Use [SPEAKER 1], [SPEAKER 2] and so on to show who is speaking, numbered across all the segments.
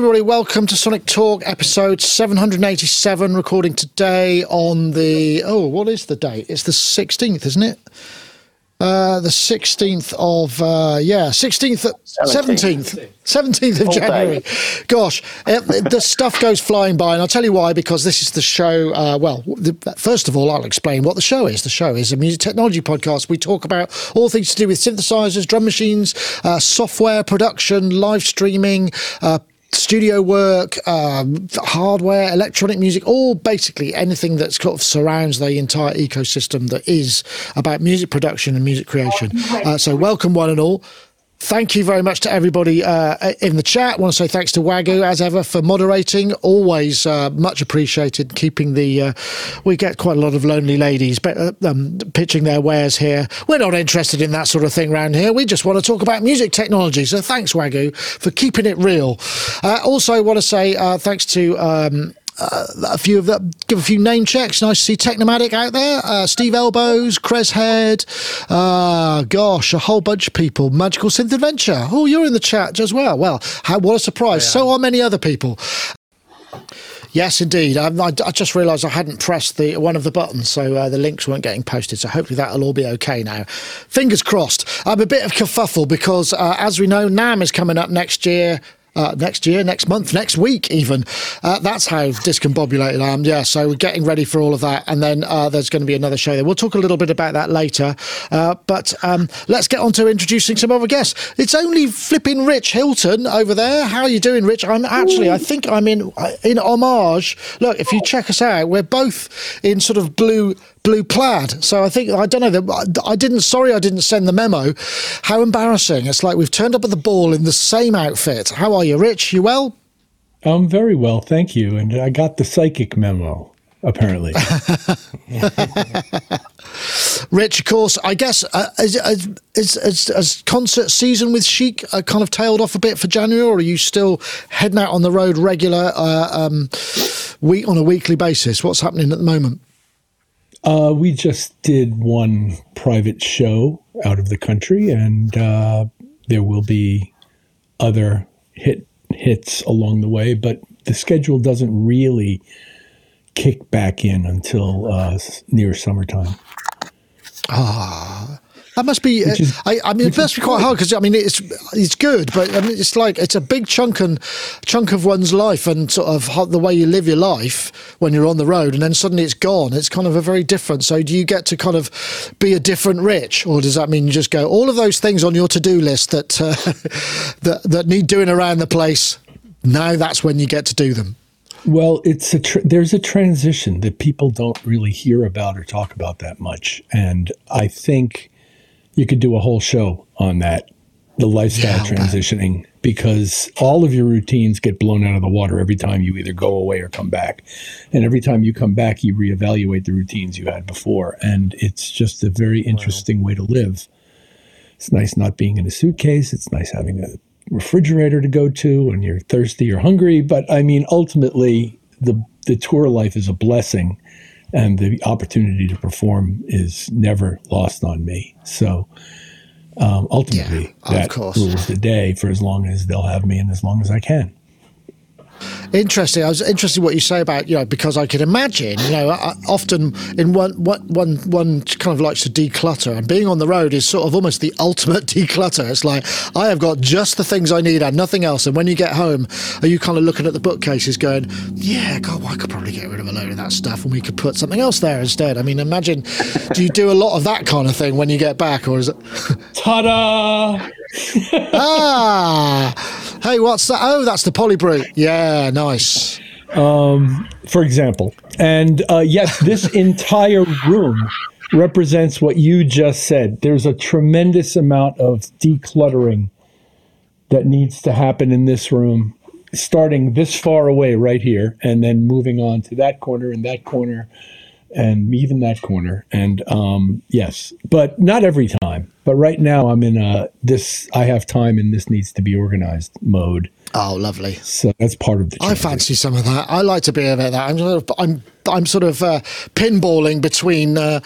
[SPEAKER 1] Everybody. Welcome to Sonic Talk episode 787, recording today on the. Oh, what is the date? It's the 16th, isn't it? Uh, the 16th of, uh, yeah, 16th, 17th, 17th of January. Gosh, it, the stuff goes flying by. And I'll tell you why, because this is the show. Uh, well, the, first of all, I'll explain what the show is. The show is a music technology podcast. We talk about all things to do with synthesizers, drum machines, uh, software production, live streaming, uh, studio work, um, hardware, electronic music, all basically anything that sort of surrounds the entire ecosystem that is about music production and music creation. Uh, so, welcome one and all. Thank you very much to everybody uh, in the chat. I want to say thanks to Wagyu as ever for moderating. Always uh, much appreciated. Keeping the uh, we get quite a lot of lonely ladies but, uh, um, pitching their wares here. We're not interested in that sort of thing around here. We just want to talk about music technology. So thanks Wagyu for keeping it real. Uh, also, I want to say uh, thanks to um, uh, a few of them, give a few name checks. Nice to see Technomatic out there. Uh, Steve Elbows, Cres Head. Uh, gosh, a whole bunch of people. Magical Synth Adventure. Oh, you're in the chat as well. Well, how, what a surprise. Yeah. So are many other people. Yes, indeed. I, I, I just realised I hadn't pressed the one of the buttons, so uh, the links weren't getting posted. So hopefully that'll all be okay now. Fingers crossed. I'm a bit of kerfuffle because, uh, as we know, NAMM is coming up next year uh, next year, next month, next week, even. Uh, that's how discombobulated I am. Yeah, so we're getting ready for all of that. And then uh, there's going to be another show there. We'll talk a little bit about that later. Uh, but um, let's get on to introducing some other guests. It's only flipping Rich Hilton over there. How are you doing, Rich? I'm actually, I think I'm in in homage. Look, if you check us out, we're both in sort of blue blue plaid. So I think I don't know I didn't. Sorry, I didn't send the memo. How embarrassing! It's like we've turned up at the ball in the same outfit. How are you, Rich? You well?
[SPEAKER 2] I'm very well, thank you. And I got the psychic memo. Apparently,
[SPEAKER 1] Rich. Of course, I guess uh, is, is, is, is, concert season with Chic uh, kind of tailed off a bit for January, or are you still heading out on the road regular uh, um, week on a weekly basis? What's happening at the moment?
[SPEAKER 2] Uh, we just did one private show out of the country, and uh, there will be other hit hits along the way. But the schedule doesn't really kick back in until uh, near summertime.
[SPEAKER 1] Ah, that must be. Uh, is, I, I, mean, it must be quite hard because I mean, it's it's good, but I mean, it's like it's a big chunk and chunk of one's life and sort of the way you live your life when you're on the road, and then suddenly it's gone. It's kind of a very different. So, do you get to kind of be a different rich, or does that mean you just go all of those things on your to do list that uh, that that need doing around the place? Now that's when you get to do them.
[SPEAKER 2] Well, it's a tr- there's a transition that people don't really hear about or talk about that much, and I think you could do a whole show on that, the lifestyle yeah, transitioning, because all of your routines get blown out of the water every time you either go away or come back. And every time you come back, you reevaluate the routines you had before. And it's just a very interesting wow. way to live. It's nice not being in a suitcase. It's nice having a refrigerator to go to when you're thirsty or hungry. But I mean, ultimately, the the tour life is a blessing and the opportunity to perform is never lost on me. So um, ultimately, yeah, that rules the day for as long as they'll have me and as long as I can.
[SPEAKER 1] Interesting. I was interested what you say about you know because I could imagine you know often in one one one one kind of likes to declutter and being on the road is sort of almost the ultimate declutter. It's like I have got just the things I need and nothing else. And when you get home, are you kind of looking at the bookcases going, yeah, God, well, I could probably get rid of a load of that stuff and we could put something else there instead. I mean, imagine, do you do a lot of that kind of thing when you get back, or is it?
[SPEAKER 2] Ta-da!
[SPEAKER 1] ah, hey, what's that? Oh, that's the polybrute. Yeah, nice.
[SPEAKER 2] Um, for example, and uh, yes, this entire room represents what you just said. There's a tremendous amount of decluttering that needs to happen in this room, starting this far away right here, and then moving on to that corner and that corner and even that corner. And um, yes, but not every time. But right now, I'm in a this I have time and this needs to be organized mode.
[SPEAKER 1] Oh, lovely.
[SPEAKER 2] So that's part of the.
[SPEAKER 1] I fancy some of that. I like to be a bit of that. I'm sort of, I'm I'm sort of uh, pinballing between uh,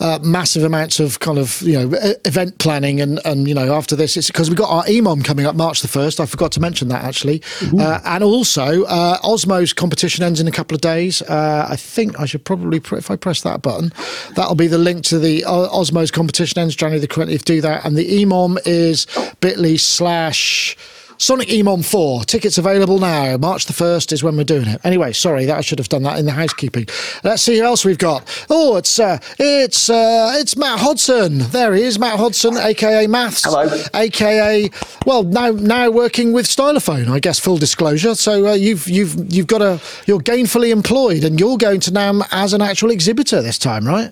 [SPEAKER 1] uh, massive amounts of kind of you know event planning and and you know after this it's because we've got our EMOM coming up March the first. I forgot to mention that actually, uh, and also uh, Osmose competition ends in a couple of days. Uh, I think I should probably pr- if I press that button, that'll be the link to the Osmose competition ends January the twentieth. Do that, and the EMOM is Bitly slash. Sonic EMOM 4. Tickets available now. March the 1st is when we're doing it. Anyway, sorry that I should have done that in the housekeeping. Let's see who else we've got. Oh, it's uh, it's uh, it's Matt Hodson. There he is, Matt Hodson, aka MATTHS.
[SPEAKER 3] Hello.
[SPEAKER 1] AKA well, now now working with Stylophone, I guess full disclosure. So uh, you've you've you've got a you're gainfully employed and you're going to NAMM as an actual exhibitor this time, right?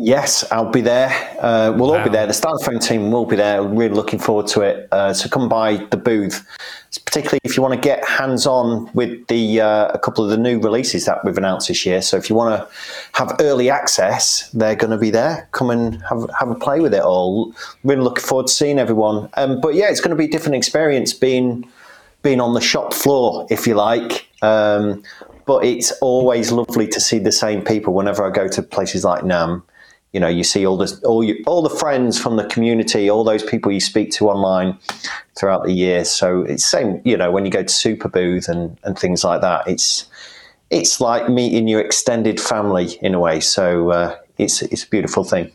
[SPEAKER 3] Yes, I'll be there. Uh, we'll wow. all be there. The Stylophone team will be there. Really looking forward to it. Uh, so come by the booth, particularly if you want to get hands on with the uh, a couple of the new releases that we've announced this year. So if you want to have early access, they're going to be there. Come and have have a play with it all. Really looking forward to seeing everyone. Um, but yeah, it's going to be a different experience being being on the shop floor, if you like. Um, but it's always lovely to see the same people whenever I go to places like NAMM you know you see all this all you, all the friends from the community all those people you speak to online throughout the year. So it's same you know when you go to super booth and and things like that it's it's like meeting your extended family in a way. So uh, it's it's a beautiful thing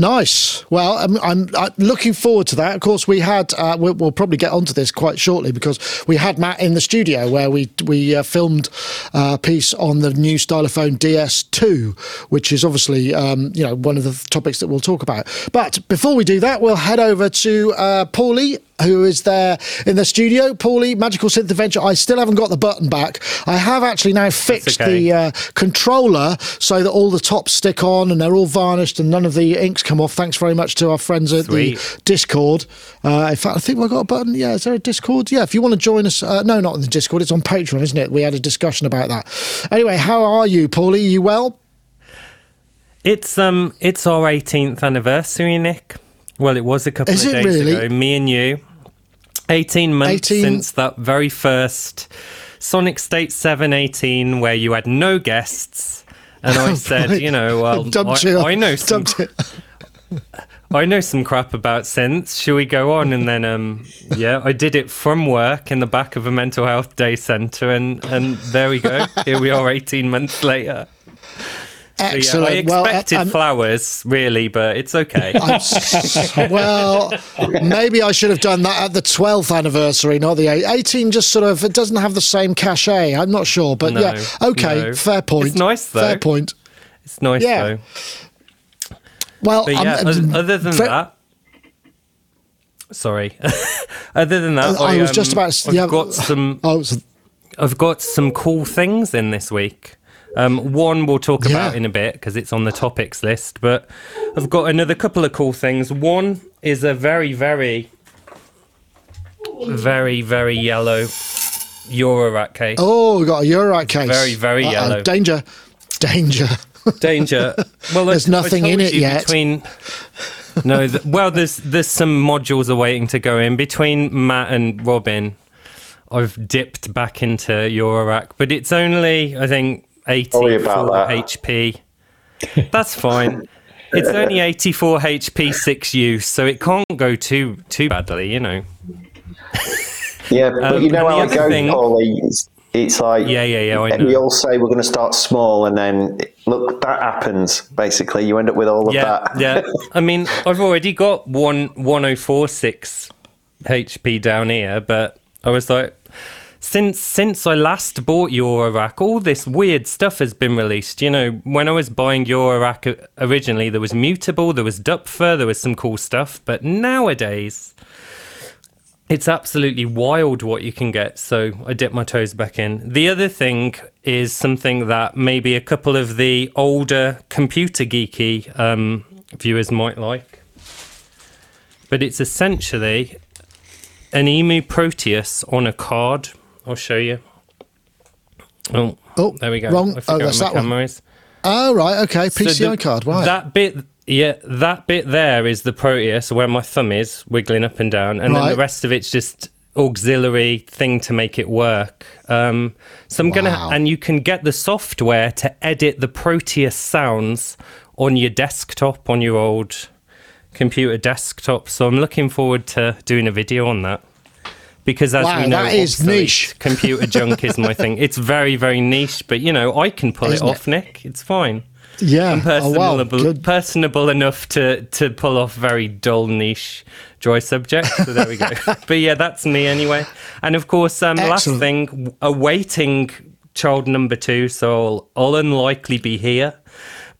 [SPEAKER 1] Nice. Well, I'm, I'm, I'm, looking forward to that. Of course, we had. Uh, we'll, we'll, probably get onto this quite shortly because we had Matt in the studio where we we uh, filmed a piece on the new Stylophone DS2, which is obviously um, you know one of the topics that we'll talk about. But before we do that, we'll head over to uh, Paulee who is there in the studio. Paulee, Magical Synth Adventure. I still haven't got the button back. I have actually now fixed okay. the uh, controller so that all the tops stick on and they're all varnished and none of the inks come off. Thanks very much to our friends at Sweet. the Discord. Uh, in fact, I think we've got a button. Yeah, is there a Discord? Yeah, if you want to join us. Uh, no, not in the Discord. It's on Patreon, isn't it? We had a discussion about that. Anyway, how are you, Paulee? Are you well?
[SPEAKER 4] It's um, it's our 18th anniversary, Nick. Well, it was a couple
[SPEAKER 1] Is
[SPEAKER 4] of days
[SPEAKER 1] really?
[SPEAKER 4] ago. Me and you. 18 months 18... since that very first Sonic State 718 where you had no guests. And I said, you know, well, I, I, know some. I know some crap about synths. Should we go on? And then, um, yeah, I did it from work in the back of a mental health day centre, and and there we go. Here we are, eighteen months later.
[SPEAKER 1] Excellent.
[SPEAKER 4] yeah, I expected well, flowers, really, but it's okay.
[SPEAKER 1] well, maybe I should have done that at the 12th anniversary, not the 18. Just sort of, it doesn't have the same cachet. I'm not sure, but no, yeah, okay, no. fair point.
[SPEAKER 4] It's nice though.
[SPEAKER 1] Fair point.
[SPEAKER 4] It's nice yeah. though.
[SPEAKER 1] Well,
[SPEAKER 4] but yeah, um, other than that. Sorry. other than that,
[SPEAKER 1] I, I was um, just about.
[SPEAKER 4] To, I've
[SPEAKER 1] yeah,
[SPEAKER 4] got some. Oh, I've got some cool things in this week. Um, one we'll talk yeah. about in a bit because it's on the topics list, but I've got another couple of cool things. One is a very, very, very, very yellow Eurorack case.
[SPEAKER 1] Oh, we got a Eurorack case.
[SPEAKER 4] Very, very Uh-oh. yellow.
[SPEAKER 1] Danger. Danger.
[SPEAKER 4] Danger.
[SPEAKER 1] Well, there's I, nothing I in it yet.
[SPEAKER 4] Between no, th- well, there's there's some modules are waiting to go in between Matt and Robin. I've dipped back into Eurorack, but it's only I think 84 HP. That's fine. It's only 84 HP, six use, so it can't go too too badly, you know.
[SPEAKER 3] Yeah, but um, you know how it goes, thing, Ollie. It's, like
[SPEAKER 4] yeah, yeah, yeah. I know.
[SPEAKER 3] We all say we're going to start small, and then look, that happens. Basically, you end up with all of
[SPEAKER 4] yeah,
[SPEAKER 3] that.
[SPEAKER 4] yeah. I mean, I've already got one 1046 HP down here, but I was like, since since I last bought your Eurorack, all this weird stuff has been released. You know, when I was buying your Eurorack originally, there was Mutable, there was Doepfer, there was some cool stuff, but nowadays it's absolutely wild what you can get. So I dip my toes back in. The other thing is something that maybe a couple of the older computer geeky um, viewers might like, but it's essentially an Emu Proteus on a card I'll show you. Oh, oh, there we go.
[SPEAKER 1] Wrong. oh, that's that one. Is. Oh, right. Okay. PCI so the, card. Right.
[SPEAKER 4] That bit, yeah, that bit there is the Proteus where my thumb is wiggling up and down, and right. then the rest of it's just auxiliary thing to make it work. Um, so I'm gonna, and you can get the software to edit the Proteus sounds on your desktop, on your old computer desktop. So I'm looking forward to doing a video on that. Because as
[SPEAKER 1] Wow,
[SPEAKER 4] we know,
[SPEAKER 1] that is niche.
[SPEAKER 4] computer junk is my thing. It's very, very niche, but you know, I can pull
[SPEAKER 1] Isn't
[SPEAKER 4] it
[SPEAKER 1] it?
[SPEAKER 4] off, Nick. It's fine.
[SPEAKER 1] Yeah.
[SPEAKER 4] I'm
[SPEAKER 1] oh,
[SPEAKER 4] personable,
[SPEAKER 1] wow. Good.
[SPEAKER 4] personable enough to to pull off very dull niche joy subjects. So there we go. but yeah, that's me anyway. And of course, um, last thing, awaiting child number two. So I'll, I'll unlikely be here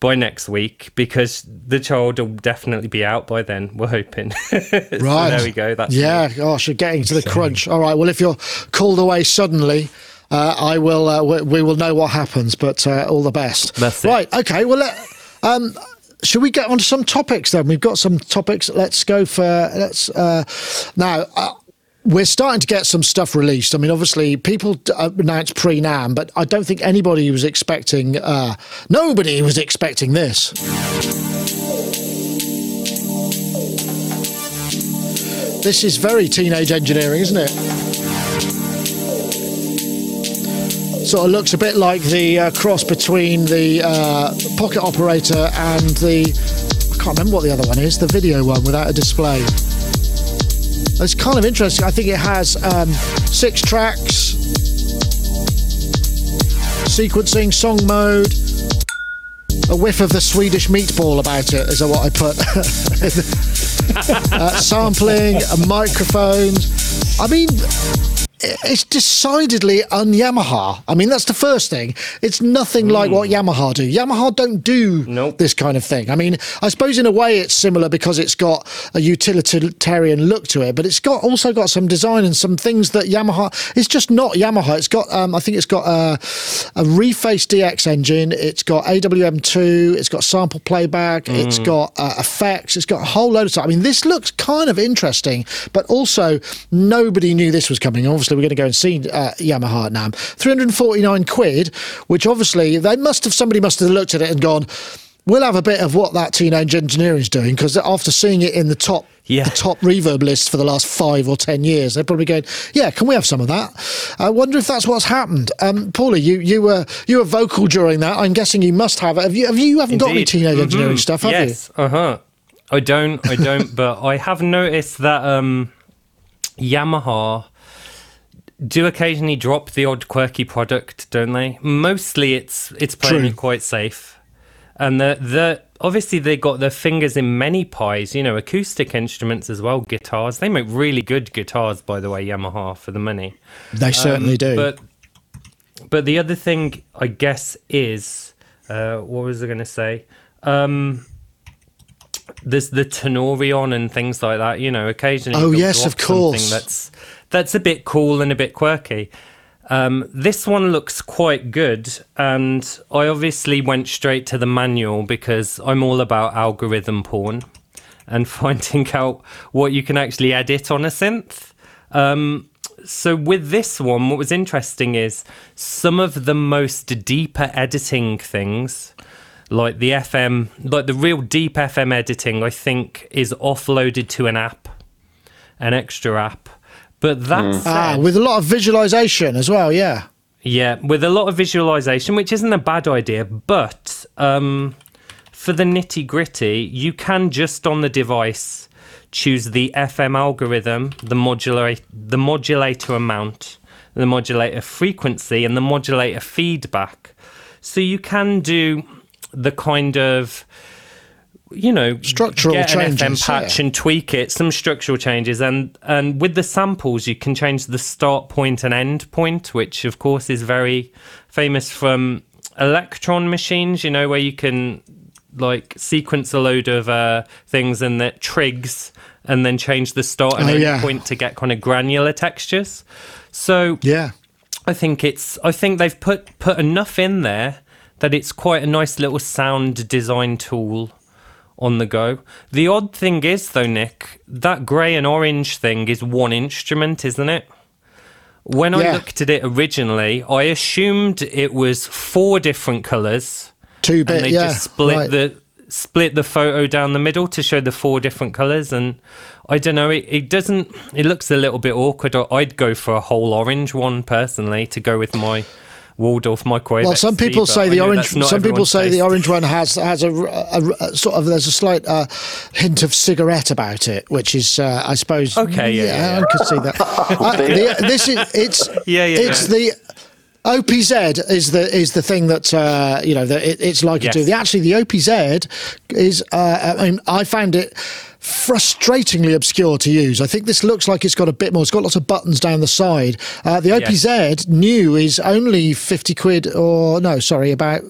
[SPEAKER 4] by next week because the child will definitely be out by then. We're hoping.
[SPEAKER 1] Right.
[SPEAKER 4] so there we go. That's me.
[SPEAKER 1] yeah. Gosh, you're getting to the crunch. All right. Well, if you're called away suddenly, uh, I will. Uh, we, we will know what happens. But uh, all the best.
[SPEAKER 4] That's it.
[SPEAKER 1] right. Okay. Well, let, um, should we get on to some topics then? We've got some topics. Let's go for. Let's uh, now. Uh, we're starting to get some stuff released. I mean, obviously, people d- uh, announced pre NAMM, but I don't think anybody was expecting. Uh, nobody was expecting this. This is very teenage engineering, isn't it? Sort of looks a bit like the uh, cross between the uh, pocket operator and the. I can't remember what the other one is, the video one without a display. It's kind of interesting. I think it has um, six tracks, sequencing, song mode, a whiff of the Swedish meatball about it, is what I put. uh, sampling, microphones. I mean, it's decidedly un Yamaha. I mean, that's the first thing. It's nothing like what Yamaha do. Yamaha don't do
[SPEAKER 4] Nope.
[SPEAKER 1] this kind of thing. I mean, I suppose in a way it's similar because it's got a utilitarian look to it, but it's got also got some design and some things that Yamaha. It's just not Yamaha. It's got, um, I think it's got a, a Reface DX engine. It's got AWM2. It's got sample playback. It's got uh, effects. It's got a whole load of stuff. I mean, this looks kind of interesting, but also nobody knew this was coming. Obviously, we're going to go and see uh, Yamaha at NAMM. 349 quid, which obviously they must have, somebody must have looked at it and gone, we'll have a bit of what that teenage engineering is doing because after seeing it in the top
[SPEAKER 4] Yeah.
[SPEAKER 1] the top reverb list for the last five or ten years they're probably going yeah can we have some of that i wonder if that's what's happened um paulie you you were you were vocal during that i'm guessing you must have it have you have you, you haven't got any teenage engineering
[SPEAKER 4] Mhm.
[SPEAKER 1] stuff have
[SPEAKER 4] yes, uh huh. I don't, I don't, but I have noticed that um, Yamaha do occasionally drop the odd quirky product, don't they? Mostly, it's it's playing it quite safe, and the the obviously they got their fingers in many pies. You know, acoustic instruments as well, guitars. They make really good guitars, by the way, Yamaha for the money.
[SPEAKER 1] they certainly do
[SPEAKER 4] Um, But but the other thing I guess is uh, what was I going to say? Um, there's the Tenorion and things like that. You know, occasionally.
[SPEAKER 1] Oh, yes, of course.
[SPEAKER 4] That's that's a bit cool and a bit quirky. Um, this one looks quite good, and I obviously went straight to the manual because I'm all about algorithm porn and finding out what you can actually edit on a synth. Um, so with this one, what was interesting is some of the most deeper editing things, like the FM, like the real deep FM editing, I think is offloaded to an app, an extra app. But that said,
[SPEAKER 1] ah with a lot of visualization as well yeah
[SPEAKER 4] yeah, with a lot of visualization, which isn't a bad idea, but um, for the nitty gritty, you can just on the device choose the FM algorithm, the modulate, the modulator amount, the modulator frequency, and the modulator feedback. So you can do the kind of you know
[SPEAKER 1] Structural
[SPEAKER 4] get an FM
[SPEAKER 1] changes,
[SPEAKER 4] patch
[SPEAKER 1] yeah.
[SPEAKER 4] and tweak it, some structural changes, and and with the samples you can change the start point and end point, which of course is very famous from Elektron machines. You know where you can like sequence a load of uh, things and that trigs, and then change the start and
[SPEAKER 1] Oh,
[SPEAKER 4] end
[SPEAKER 1] yeah.
[SPEAKER 4] point to get kind of granular textures. So
[SPEAKER 1] yeah
[SPEAKER 4] I think it's I think they've put put enough in there that it's quite a nice little sound design tool on the go. The odd thing is though, Nick, that grey and orange thing is one instrument, isn't it? When I
[SPEAKER 1] Yeah.
[SPEAKER 4] looked at it originally, I assumed it was four different colours
[SPEAKER 1] two
[SPEAKER 4] and
[SPEAKER 1] bit
[SPEAKER 4] they
[SPEAKER 1] yeah
[SPEAKER 4] just split
[SPEAKER 1] right.
[SPEAKER 4] the split the photo down the middle to show the four different colors, and I don't know. It, it doesn't. It looks a little bit awkward. I'd go for a whole orange one personally to go with my Waldorf microwave.
[SPEAKER 1] Well, some
[SPEAKER 4] XT,
[SPEAKER 1] people
[SPEAKER 4] but
[SPEAKER 1] say the orange. Some people
[SPEAKER 4] everyone's
[SPEAKER 1] say the orange one has has a, a- a sort of there's a slight uh, hint of cigarette about it, which is uh, I suppose.
[SPEAKER 4] Okay, yeah, yeah, yeah.
[SPEAKER 1] I could see that. uh, the, this is it's
[SPEAKER 4] Yeah, yeah,
[SPEAKER 1] it's
[SPEAKER 4] yeah.
[SPEAKER 1] the. OPZ is the is the thing that uh, you know that it, it's like
[SPEAKER 4] Yes.
[SPEAKER 1] to. The actually the OPZ is uh, I mean I found it frustratingly obscure to use. I think this looks like it's got a bit more. It's got lots of buttons down the side. Uh, the
[SPEAKER 4] Yes.
[SPEAKER 1] OPZ new is only fifty quid or no, sorry, about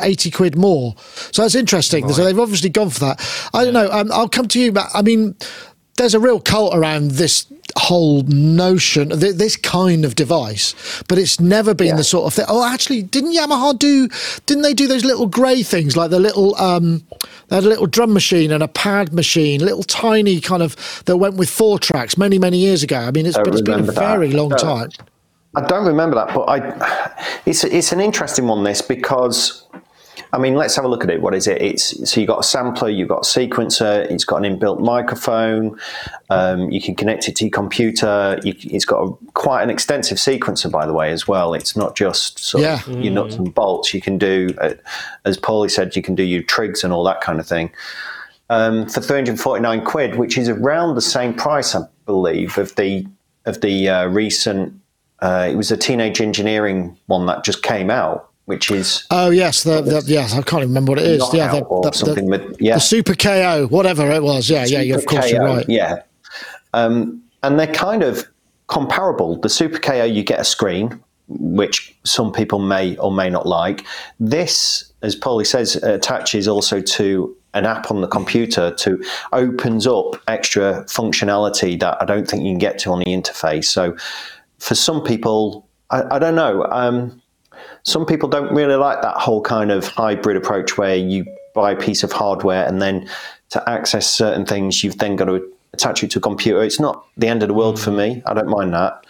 [SPEAKER 1] 80 quid more. So that's interesting. So they've obviously gone for that. I don't know. Um, I'll come to you, Matt. I mean, there's a real cult around this whole notion, th- this kind of device, but it's never been
[SPEAKER 3] Yeah.
[SPEAKER 1] the sort of thing. Oh, actually, didn't Yamaha do, didn't they do those little grey things like the little, um, they had a little drum machine and a pad machine, little tiny kind of, that went with four tracks many, many years ago. I mean, it's, but it's been a
[SPEAKER 3] remember that.
[SPEAKER 1] very long time.
[SPEAKER 3] I don't remember that, but I, it's it's an interesting one. This because, I mean, let's have a look at it. What is it? It's so you've got a sampler, you've got a sequencer, it's got an inbuilt microphone. Um, you can connect it to your computer. You, it's got a, quite an extensive sequencer, by the way, as well. It's not just sort
[SPEAKER 1] Yeah.
[SPEAKER 3] of your nuts and bolts. You can do, uh, as Paulee said, you can do your trigs and all that kind of thing. Um, for 349 quid, which is around the same price, I believe, of the of the uh, recent. Uh, it was a teenage engineering one that just came out, which is
[SPEAKER 1] Oh yes, the, the yes, I can't even remember what it is. yeah, the, the- the-
[SPEAKER 3] something with yeah,
[SPEAKER 1] the Super KO, whatever it was. Yeah, yeah, yeah, of course you're right.
[SPEAKER 3] Yeah, um, and they're kind of comparable. The Super KO, you get a screen, which some people may or may not like. This, as Paulee says, attaches also to an app on the computer to opens up extra functionality that I don't think you can get to on the interface. So, for some people, I, I don't know. Um, some people don't really like that whole kind of hybrid approach where you buy a piece of hardware and then to access certain things you've then got to attach it to a computer. It's not the end of the world for me. I don't mind that.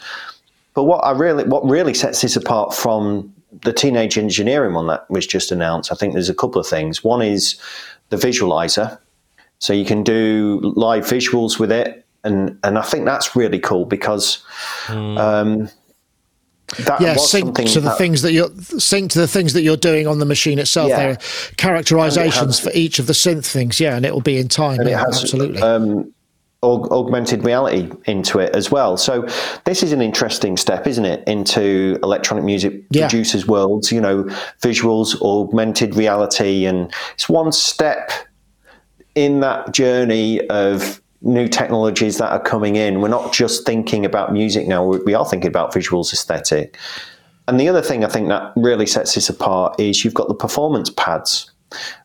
[SPEAKER 3] But what i really what really sets this apart from the teenage engineering one that was just announced i think there's a couple of things. One is the visualizer. So you can do live visuals with it and and i think that's really cool because um that
[SPEAKER 1] Yeah, sync to the
[SPEAKER 3] that-
[SPEAKER 1] things that you're sync to the things that you're doing on the machine itself.
[SPEAKER 3] Yeah.
[SPEAKER 1] There are characterizations for each of the synth things. Yeah, and it will be in time. Yeah,
[SPEAKER 3] it has
[SPEAKER 1] absolutely.
[SPEAKER 3] um, aug- augmented reality into it as well. So this is an interesting step, isn't it, into electronic music
[SPEAKER 1] Yeah.
[SPEAKER 3] producers' worlds? You know, visuals, augmented reality, and it's one step in that journey of new technologies that are coming in. We're not just thinking about music now; we are thinking about visuals, aesthetic. And the other thing I think that really sets this apart is you've got the performance pads,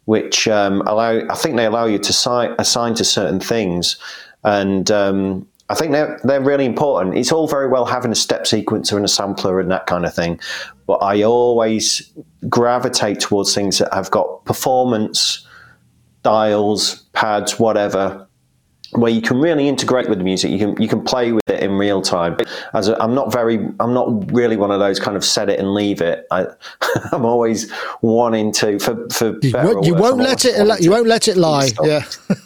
[SPEAKER 3] which um, allow. I think they allow you to si- assign to certain things, and um, I think they're they're really important. It's all very well having a step sequencer and a sampler and that kind of thing, but I always gravitate towards things that have got performance dials, pads, whatever, where you can really integrate with the music. You can you can play with it in real time. As i I'm not very, I'm not really one of those kind of set it and leave it. I, I'm always wanting to for for
[SPEAKER 1] you won't, you won't let it.
[SPEAKER 3] wanting
[SPEAKER 1] You won't let it lie. Yeah.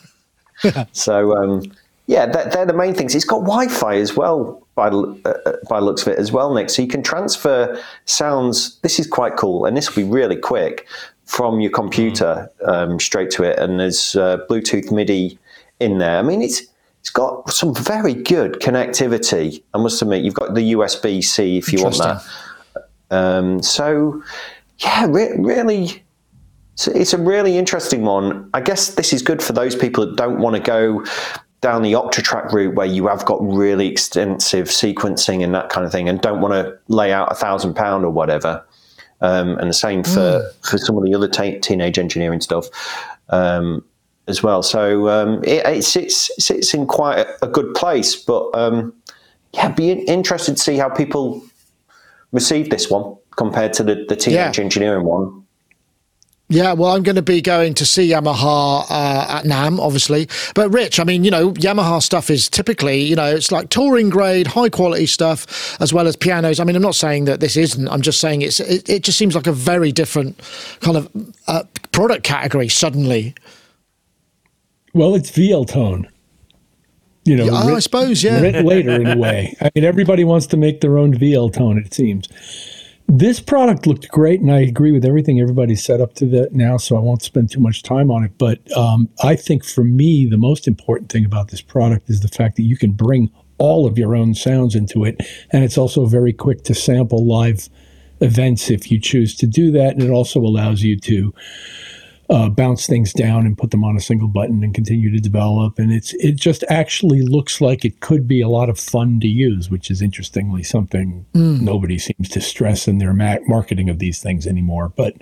[SPEAKER 3] So um, yeah, that, they're the main things. It's got Wi-Fi as well by uh, by looks of it as well, Nick. So you can transfer sounds. This is quite cool, and this will be really quick from your computer um, straight to it. And there's uh, Bluetooth MIDI in there. I mean, it's it's got some very good connectivity. I must admit, you've got the USB C if you want that. Um, so yeah, re- really. So it's a really interesting one. I guess this is good for those people that don't want to go down the Octatrack route where you have got really extensive sequencing and that kind of thing and don't want to lay out a thousand pound or whatever. Um, and the same for, for some of the other te- teenage engineering stuff um, as well. So um, it, it sits, sits in quite a, a good place. But um, yeah, be interested to see how people receive this one compared to the, the teenage
[SPEAKER 1] Yeah.
[SPEAKER 3] engineering one.
[SPEAKER 1] Yeah, well, I'm going to be going to see Yamaha uh, at NAMM, obviously. But Rich, I mean, you know, Yamaha stuff is typically, you know, it's like touring grade, high quality stuff, as well as pianos. I mean, I'm not saying that this isn't. I'm just saying it's. It, it just seems like a very different kind of uh, product category suddenly.
[SPEAKER 2] Well, it's VL tone. You know,
[SPEAKER 1] oh, writ, I suppose, yeah.
[SPEAKER 2] Later in a way. I mean, everybody wants to make their own VL tone. It seems. This product looked great, and I agree with everything everybody's set up to that now, so I won't spend too much time on it. But um, I think for me, the most important thing about this product is the fact that you can bring all of your own sounds into it, and it's also very quick to sample live events if you choose to do that, and it also allows you to uh, bounce things down and put them on a single button and continue to develop. And it's it just actually looks like it could be a lot of fun to use, which is interestingly something mm. nobody seems to stress in their ma- marketing of these things anymore. But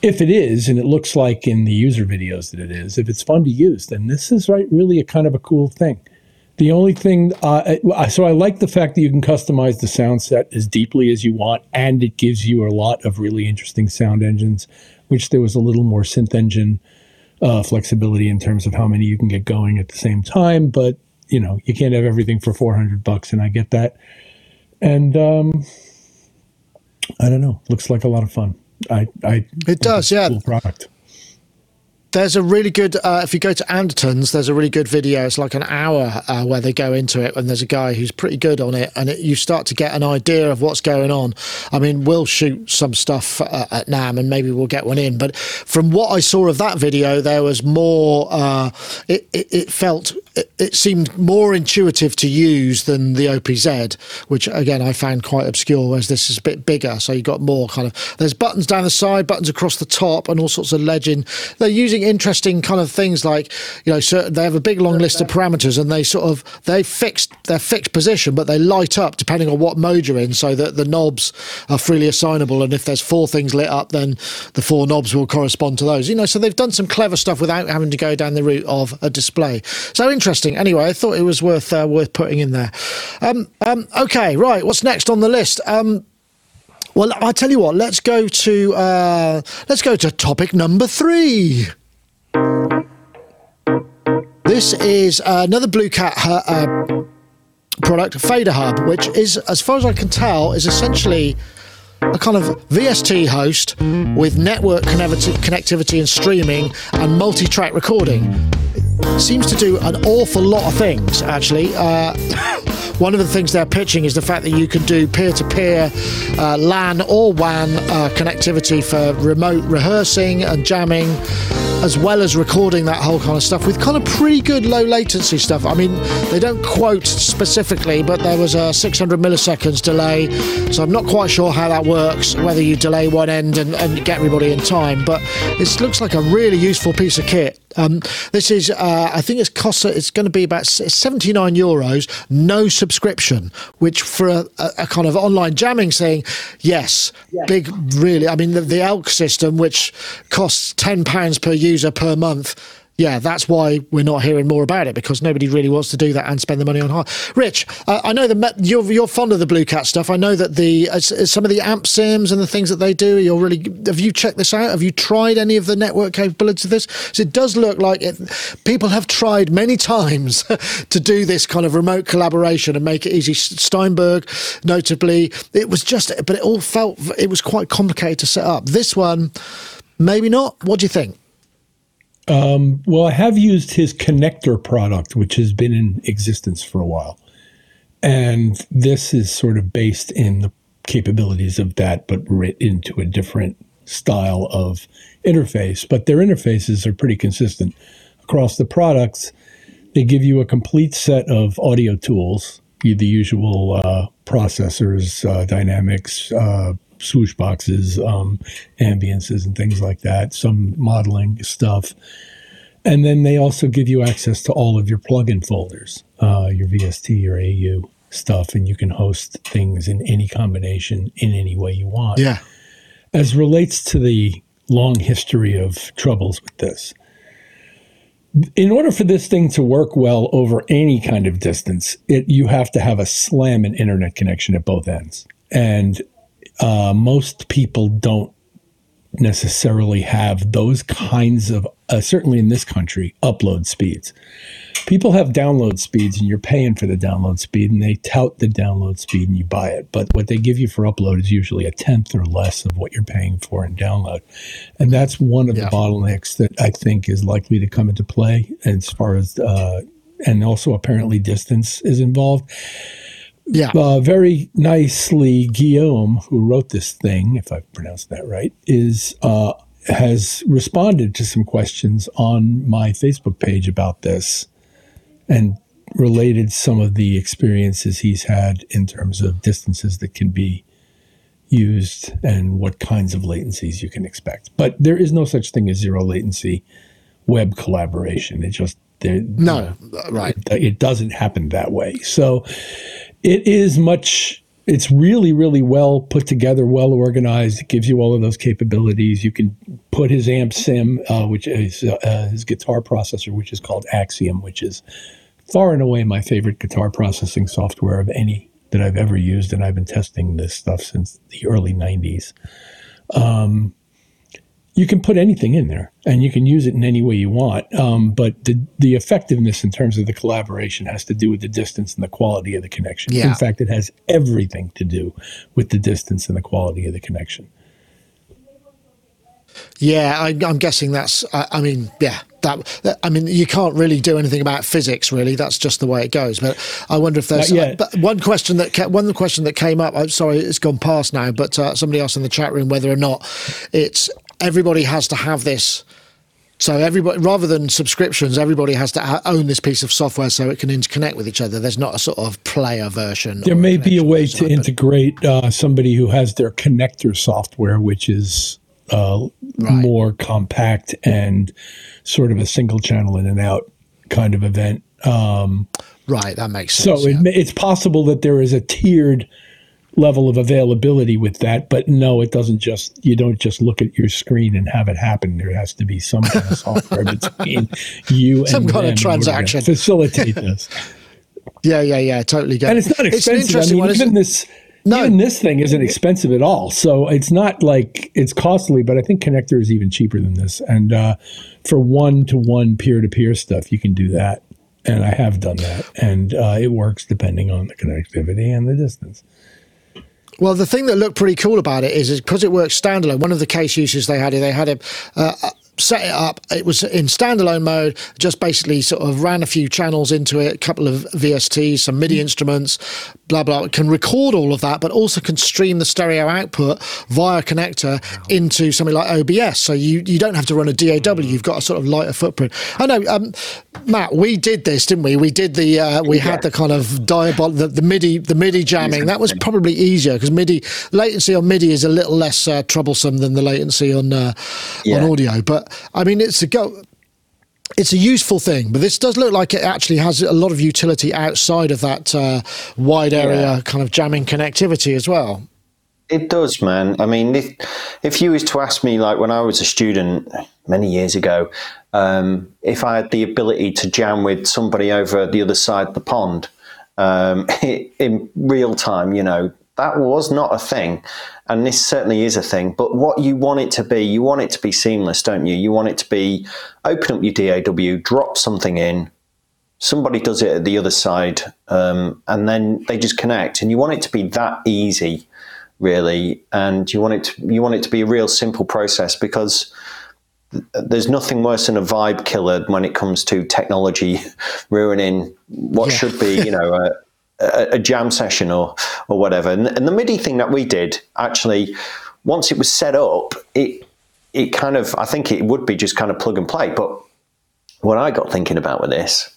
[SPEAKER 2] if it is, and it looks like in the user videos that it is, if it's fun to use, then this is right really a kind of a cool thing. The only thing, uh, so I like the fact that you can customize the sound set as deeply as you want, and it gives you a lot of really interesting sound engines which there was a little more synth engine uh, flexibility in terms of how many you can get going at the same time. But you know, you can't have everything for 400 bucks, and I get that. And um, I don't know. Looks like a lot of fun. I, I
[SPEAKER 1] it does, yeah.
[SPEAKER 2] Cool product
[SPEAKER 1] there's a really good uh, if you go to Anderton's there's a really good video. It's like an hour uh, where they go into it and there's a guy who's pretty good on it and it, you start to get an idea of what's going on. I mean we'll shoot some stuff uh, at NAMM, and maybe we'll get one in but from what I saw of that video there was more uh, it, it, it, felt it, it, seemed more intuitive to use than the OPZ which again I found quite obscure whereas this is a bit bigger so you got more kind of there's buttons down the side buttons across the top and all sorts of legend. They're using using interesting kind of things like you know certain, they have a big long list of parameters and they sort of they fixed their fixed position but they light up depending on what mode you're in so that the knobs are freely assignable and if there's four things lit up then the four knobs will correspond to those. You know so they've done some clever stuff without having to go down the route of a display. So interesting anyway I thought it was worth uh, worth putting in there um, um, okay right what's next on the list um, well, I'll tell you what. Let's go to uh, let's go to topic number three. This is another Blue Cat uh, product, Fader Hub, which is, as far as I can tell, is essentially a kind of VST host with network connectivity and streaming and multi-track recording. Seems to do an awful lot of things, actually. Uh, one of the things they're pitching is the fact that you can do peer-to-peer uh, LAN or WAN uh, connectivity for remote rehearsing and jamming as well as recording that whole kind of stuff with kind of pretty good low latency stuff. I mean, they don't quote specifically, but there was a 600 milliseconds delay, so I'm not quite sure how that works, whether you delay one end and, and get everybody in time, but it looks like a really useful piece of kit. Um, this is, uh, I think it's cost, it's going to be about 79 euros, no subscription, which for a, a kind of online jamming thing, yes, yeah. big, really. I mean, the, the Elk system, which costs £10 per user per month, yeah, that's why we're not hearing more about it because nobody really wants to do that and spend the money on hard. Rich, uh, I know that you're you're fond of the Blue Cat stuff. I know that the uh, some of the amp sims and the things that they do. You're really have you checked this out? Have you tried any of the network capabilities of this? So it does look like it, people have tried many times to do this kind of remote collaboration and make it easy. Steinberg, notably, it was just, but it all felt it was quite complicated to set up. This one, maybe not. What do you think?
[SPEAKER 2] Um, well, I have used his connector product, which has been in existence for a while. And this is sort of based in the capabilities of that, but writ into a different style of interface. But their interfaces are pretty consistent across the products. They give you a complete set of audio tools, the usual uh, processors, uh, dynamics, uh, swoosh boxes, um, ambiances, and things like that, some modeling stuff. And then they also give you access to all of your plugin folders, uh, your VST, your AU stuff, and you can host things in any combination in any way you want.
[SPEAKER 1] Yeah.
[SPEAKER 2] As relates to the long history of troubles with this, in order for this thing to work well over any kind of distance, it you have to have a slamming internet connection at both ends. And uh, most people don't necessarily have those kinds of uh, certainly in this country, upload speeds. People have download speeds, and you're paying for the download speed, and they tout the download speed, and you buy it. But what they give you for upload is usually a tenth or less of what you're paying for in download, and that's one of yeah. the bottlenecks that I think is likely to come into play as far as, uh, and also apparently distance is involved.
[SPEAKER 1] Yeah.
[SPEAKER 2] Uh, very nicely, Guillaume, who wrote this thing, if I've pronounced that right, is uh, has responded to some questions on my Facebook page about this and related some of the experiences he's had in terms of distances that can be used and what kinds of latencies you can expect. But there is no such thing as zero latency web collaboration. It just there,
[SPEAKER 1] no, right.
[SPEAKER 2] It, it doesn't happen that way. So it is much it's really really well put together well organized. It gives you all of those capabilities. You can put his amp sim uh, which is uh, his guitar processor which is called axiom which is far and away my favorite guitar processing software of any that i've ever used and i've been testing this stuff since the early 90s um, you can put anything in there and you can use it in any way you want. Um, but the, the effectiveness in terms of the collaboration has to do with the distance and the quality of the connection. Yeah. In fact, it has everything to do with the distance and the quality of the connection.
[SPEAKER 1] Yeah, I, am guessing that's. I, I, mean, yeah, that. I mean, you can't really do anything about physics, really. That's just the way it goes. But I wonder if there's. Uh, but one question that ca- one question that came up. I'm sorry, it's gone past now. But uh, somebody else in the chat room, whether or not it's everybody has to have this. So everybody, rather than subscriptions, everybody has to own this piece of software so it can interconnect with each other. There's not a sort of player version.
[SPEAKER 2] There may be a way to integrate uh, somebody who has their connector software, which is uh, right. more compact and sort of a single channel in and out kind of event. Um,
[SPEAKER 1] right, that makes sense.
[SPEAKER 2] So yeah. it, it's possible that there is a tiered level of availability with that. But no, it doesn't just, you don't just look at your screen and have it happen. There has to be some kind of software between you and some
[SPEAKER 1] kind of transaction.
[SPEAKER 2] facilitate this.
[SPEAKER 1] yeah, yeah, yeah, totally get
[SPEAKER 2] And it's not expensive. It's I mean, even this, no. even this thing isn't expensive at all. So it's not like it's costly, but I think connector is even cheaper than this. And uh, for one to one peer to peer stuff, you can do that. And I have done that. And uh, it works depending on the connectivity and the distance.
[SPEAKER 1] Well, the thing that looked pretty cool about it is because it works standalone. One of the case uses they had, they had a, uh, set it up. It was in standalone mode, just basically sort of ran a few channels into it, a couple of VSTs, some MIDI mm. instruments, blah, blah. It can record all of that, but also can stream the stereo output via connector wow. into something like OBS. So you, you don't have to run a DAW. Mm. You've got a sort of lighter footprint. I know, um, Matt, we did this, didn't we? We did the, uh, we yeah. had the kind of diabol, the, the MIDI, the MIDI jamming. That was probably easier because MIDI, latency on MIDI is a little less uh, troublesome than the latency on, uh, yeah. on audio. But I mean, it's a go. It's a useful thing, but this does look like it actually has a lot of utility outside of that uh, wide area yeah. kind of jamming connectivity as well.
[SPEAKER 3] It does, man. I mean, if, if you was to ask me, like when I was a student many years ago, um, if I had the ability to jam with somebody over the other side of the pond um, in real time, you know, that was not a thing and this certainly is a thing. But what you want it to be, you want it to be seamless, don't you? You want it to be open up your DAW, drop something in, somebody does it at the other side, um, and then they just connect. And you want it to be that easy, really. And you want it to, you want it to be a real simple process because there's nothing worse than a vibe killer when it comes to technology ruining what yeah. should be, you know, a, a, jam session or or whatever. And, and the MIDI thing that we did actually, once it was set up, it it kind of I think it would be just kind of plug and play, but what I got thinking about with this,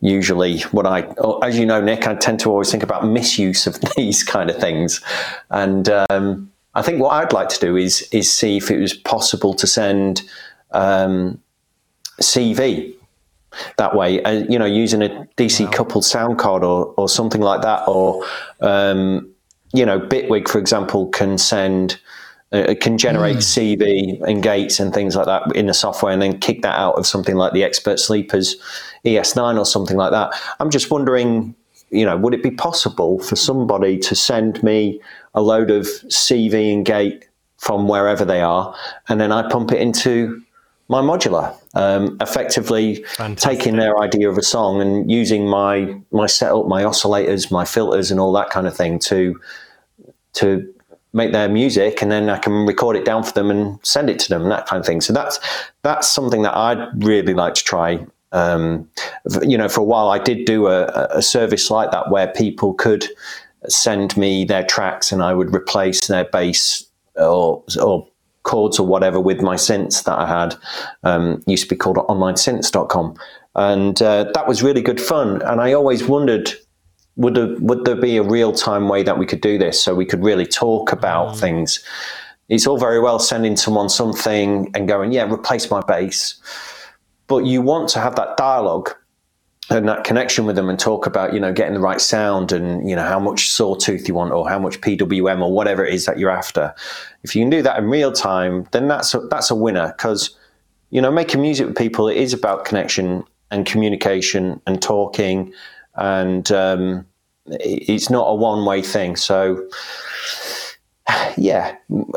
[SPEAKER 3] usually what I, oh, as you know, Nick, I tend to always think about misuse of these kind of things. And um, I think what I'd like to do is, is see if it was possible to send um, CV that way. Uh, you know, using a DC wow. coupled sound card or, or something like that, or um, you know, Bitwig, for example, can send. Uh, can generate mm. CV and gates and things like that in the software, and then kick that out of something like the Expert Sleepers ES9 or something like that. I'm just wondering, you know, would it be possible for somebody to send me a load of CV and gate from wherever they are, and then I pump it into my modular Um, effectively
[SPEAKER 4] Fantastic.
[SPEAKER 3] taking their idea of a song and using my my setup, my oscillators, my filters, and all that kind of thing to to make their music, and then I can record it down for them and send it to them, and that kind of thing. So that's that's something that I'd really like to try. Um, you know, for a while I did do a, a service like that where people could send me their tracks, and I would replace their bass or or chords or whatever with my synths that I had. Um, used to be called onlinesynths.com. And uh, that was really good fun. And I always wondered, would there, would there be a real time way that we could do this so we could really talk about things? It's all very well sending someone something and going, yeah, replace my bass. But you want to have that dialogue and that connection with them and talk about you know getting the right sound and you know how much sawtooth you want or how much PWM or whatever it is that you're after. If you can do that in real time, then that's a, that's a winner because you know making music with people it is about connection and communication and talking and um, it- it's not a one way thing. So yeah,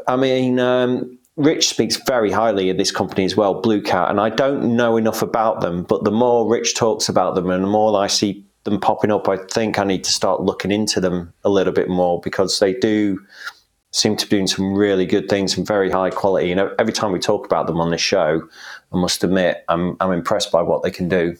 [SPEAKER 3] I mean. Um, Rich speaks very highly of this company as well, Blue Cat, and I don't know enough about them. But the more Rich talks about them, and the more I see them popping up, I think I need to start looking into them a little bit more because they do seem to be doing some really good things and very high quality. And every time we talk about them on this show, I must admit I'm I'm impressed by what they can do.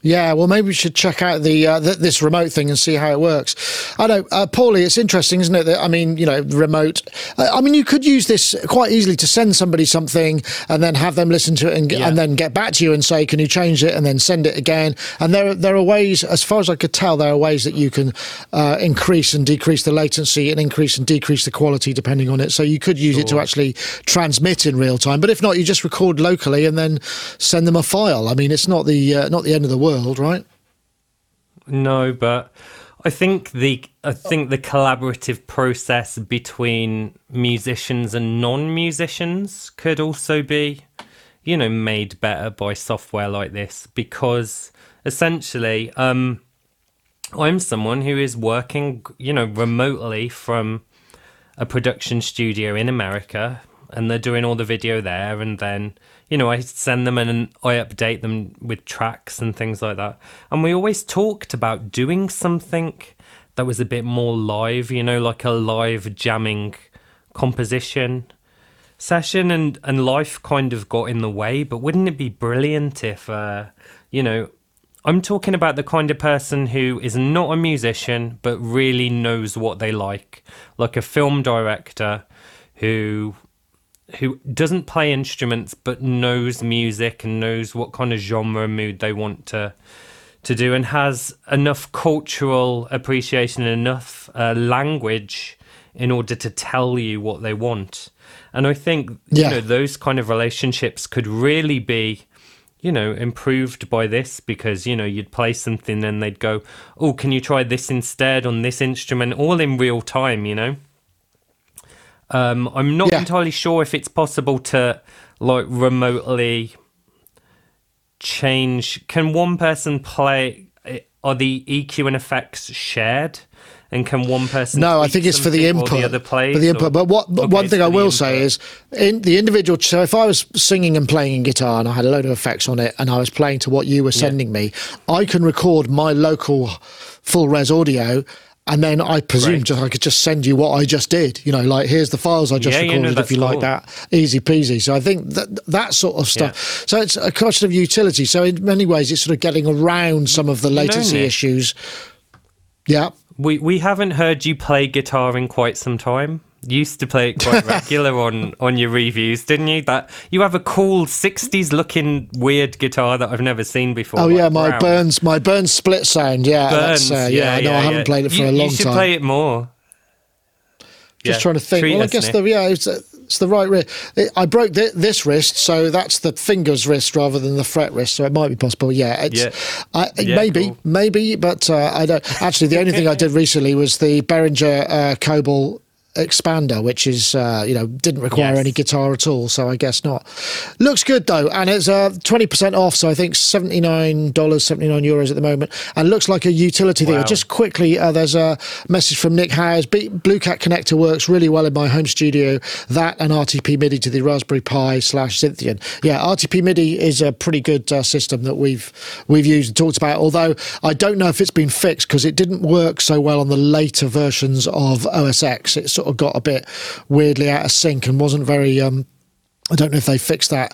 [SPEAKER 1] Yeah, well, maybe we should check out the, uh, th- this remote thing and see how it works. I know, uh, Paulee, it's interesting, isn't it? That I mean, you know, remote. Uh, I mean, you could use this quite easily to send somebody something and then have them listen to it and,
[SPEAKER 4] Yeah.
[SPEAKER 1] and then get back to you and say, "Can you change it?" and then send it again. And there, there are ways, as far as I could tell, there are ways that you can uh, increase and decrease the latency and increase and decrease the quality depending on it. So you could use it to actually transmit in real time. But if not, you just record locally and then send them a file. I mean, it's not the uh, not the end of the world, right?
[SPEAKER 4] No, but I think the I think the collaborative process between musicians and non-musicians could also be, you know, made better by software like this because essentially, um, I'm someone who is working, you know, remotely from a production studio in America and they're doing all the video there and then you know I send them and I update them with tracks and things like that. And we always talked about doing something that was a bit more live you know like a live jamming composition session and and life kind of got in the way. But wouldn't it be brilliant if uh you know I'm talking about the kind of person who is not a musician but really knows what they like, like a film director who who doesn't play instruments but knows music and knows what kind of genre and mood they want to to do and has enough cultural appreciation and enough uh, language in order to tell you what they want. And I think
[SPEAKER 1] Yeah.
[SPEAKER 4] you know those kind of relationships could really be you know, improved by this because, you know, you'd play something and they'd go, oh, can you try this instead on this instrument, all in real time, you know? Um, I'm not
[SPEAKER 1] Yeah.
[SPEAKER 4] entirely sure if it's possible to, like, remotely change. Can one person play? Are the EQ and effects shared? And can one person?
[SPEAKER 1] No, I think it's for the input.
[SPEAKER 4] The other plays,
[SPEAKER 1] for the
[SPEAKER 4] or-
[SPEAKER 1] input. But what?
[SPEAKER 4] Okay,
[SPEAKER 1] one thing I will say is, in the individual. So if I was singing and playing guitar and I had a load of effects on it, and I was playing to what you were sending me, I can record my local full res audio. And then I presume
[SPEAKER 4] Right.
[SPEAKER 1] just, I could just send you what I just did. You know, like here's the files I just
[SPEAKER 4] Yeah, yeah, no,
[SPEAKER 1] recorded. if you like that, easy peasy. So I think that that sort of stuff. So it's a question of utility. So in many ways, it's sort of getting around some of the latency
[SPEAKER 4] Nick.
[SPEAKER 1] issues. Yeah.
[SPEAKER 4] We we haven't heard you play guitar in quite some time. Used to play it quite regular on on your reviews, didn't you? That you have a cool '60s looking weird guitar that I've never seen before.
[SPEAKER 1] Oh
[SPEAKER 4] like
[SPEAKER 1] yeah, my
[SPEAKER 4] brown.
[SPEAKER 1] Burns, my Burns split sound. Yeah,
[SPEAKER 4] Burns.
[SPEAKER 1] that's, uh, yeah, no, I haven't
[SPEAKER 4] yeah.
[SPEAKER 1] played it for
[SPEAKER 4] You-
[SPEAKER 1] a long time.
[SPEAKER 4] You should
[SPEAKER 1] time.
[SPEAKER 4] play it more.
[SPEAKER 1] Just
[SPEAKER 4] Yeah.
[SPEAKER 1] trying to think.
[SPEAKER 4] Treat
[SPEAKER 1] well, I guess the yeah, it's, it's the right wrist. I broke thi- this wrist, so that's the fingers wrist rather than the fret wrist. So it might be possible. Yeah, it's
[SPEAKER 4] Yeah.
[SPEAKER 1] I,
[SPEAKER 4] Yeah,
[SPEAKER 1] maybe,
[SPEAKER 4] cool.
[SPEAKER 1] maybe, but uh, I don't. Actually, the only thing I did recently was the Behringer uh, Cobalt expander, which is uh, you know didn't require
[SPEAKER 4] Yes.
[SPEAKER 1] any guitar at all. So I guess not. Looks good though, and it's uh, twenty percent off. So I think seventy nine dollars, seventy nine euros at the moment, and looks like a utility
[SPEAKER 4] Wow.
[SPEAKER 1] deal. Just quickly, uh, there's a message from Nick Howes. Blue Cat connector works really well in my home studio. That and RTP MIDI to the Raspberry Pi slash Zynthian. Yeah, RTP MIDI is a pretty good uh, system that we've we've used and talked about. Although I don't know if it's been fixed because it didn't work so well on the later versions of OS X. It sort of got a bit weirdly out of sync and wasn't very. Um, I don't know if they fixed that,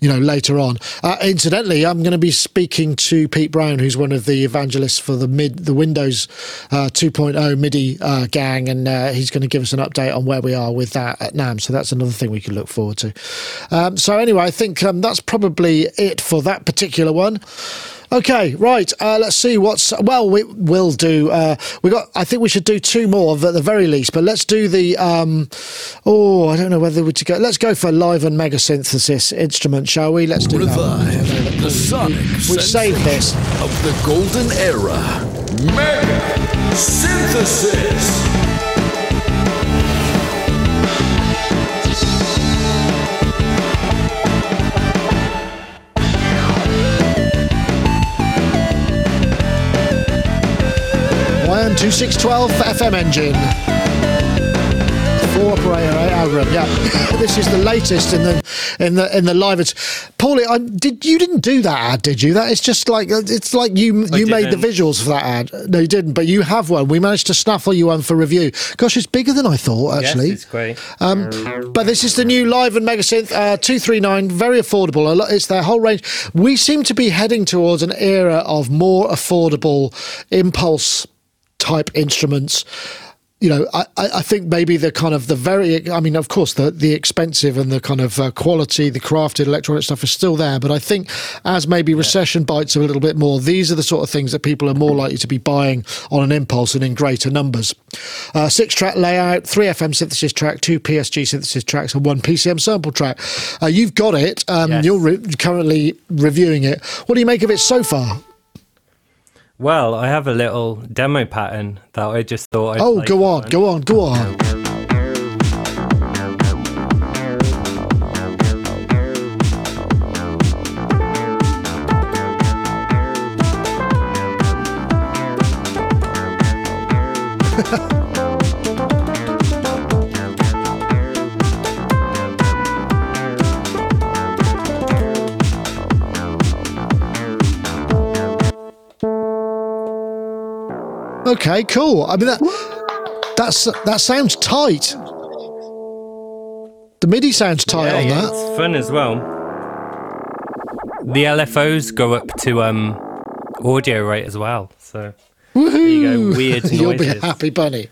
[SPEAKER 1] you know, later on. Uh, incidentally, I'm going to be speaking to Pete Brown, who's one of the evangelists for the mid, the Windows uh, 2.0 MIDI uh, gang, and uh, he's going to give us an update on where we are with that at NAMM. So that's another thing we can look forward to. Um, so anyway, I think um, that's probably it for that particular one. Okay, right. Uh, let's see what's well. We will do. Uh, we got. I think we should do two more at the very least. But let's do the. Um, oh, I don't know whether we to go. Let's go for Liven mega synthesis instrument, shall we? Let's do that.
[SPEAKER 5] Revive the sonic
[SPEAKER 1] We saved this.
[SPEAKER 5] of the golden era. Mega synthesis.
[SPEAKER 1] YM two six twelve FM engine. Four operator algorithm. Yeah, this is the latest in the in the in the live. It's Paulee. I, did you didn't do that ad? Did you? That it's just like it's like you
[SPEAKER 4] I
[SPEAKER 1] you made the visuals for that ad. No, you didn't. But you have one. We managed to snaffle you one for review. Gosh, it's bigger than I thought. Actually,
[SPEAKER 4] yes, it's great.
[SPEAKER 1] um, but this is the new Liven Megasynth uh, 239, very affordable. Lot- It's their whole range. We seem to be heading towards an era of more affordable impulse type instruments. You know, I, I think maybe the kind of the very, I mean, of course, the, the expensive and the kind of uh, quality, the crafted electronic stuff is still there. But I think as maybe recession bites a little bit more, these are the sort of things that people are more likely to be buying on an impulse and in greater numbers. Uh, six track layout, three FM synthesis track, two PSG synthesis tracks, and one PCM sample track. Uh, you've got it. Um,
[SPEAKER 4] Yes.
[SPEAKER 1] You're re- currently reviewing it. What do you make of it so far?
[SPEAKER 4] Well, I have a little demo pattern that I just thought. I'd
[SPEAKER 1] Oh,
[SPEAKER 4] play
[SPEAKER 1] go
[SPEAKER 4] for
[SPEAKER 1] on, go on, go on. Okay, cool. I mean that that's that sounds tight. The MIDI sounds tight
[SPEAKER 4] Yeah,
[SPEAKER 1] on
[SPEAKER 4] yeah,
[SPEAKER 1] that.
[SPEAKER 4] it's fun as well. The LFOs go up to um audio rate as well. So there you go. Weird noises.
[SPEAKER 1] You'll be a happy bunny.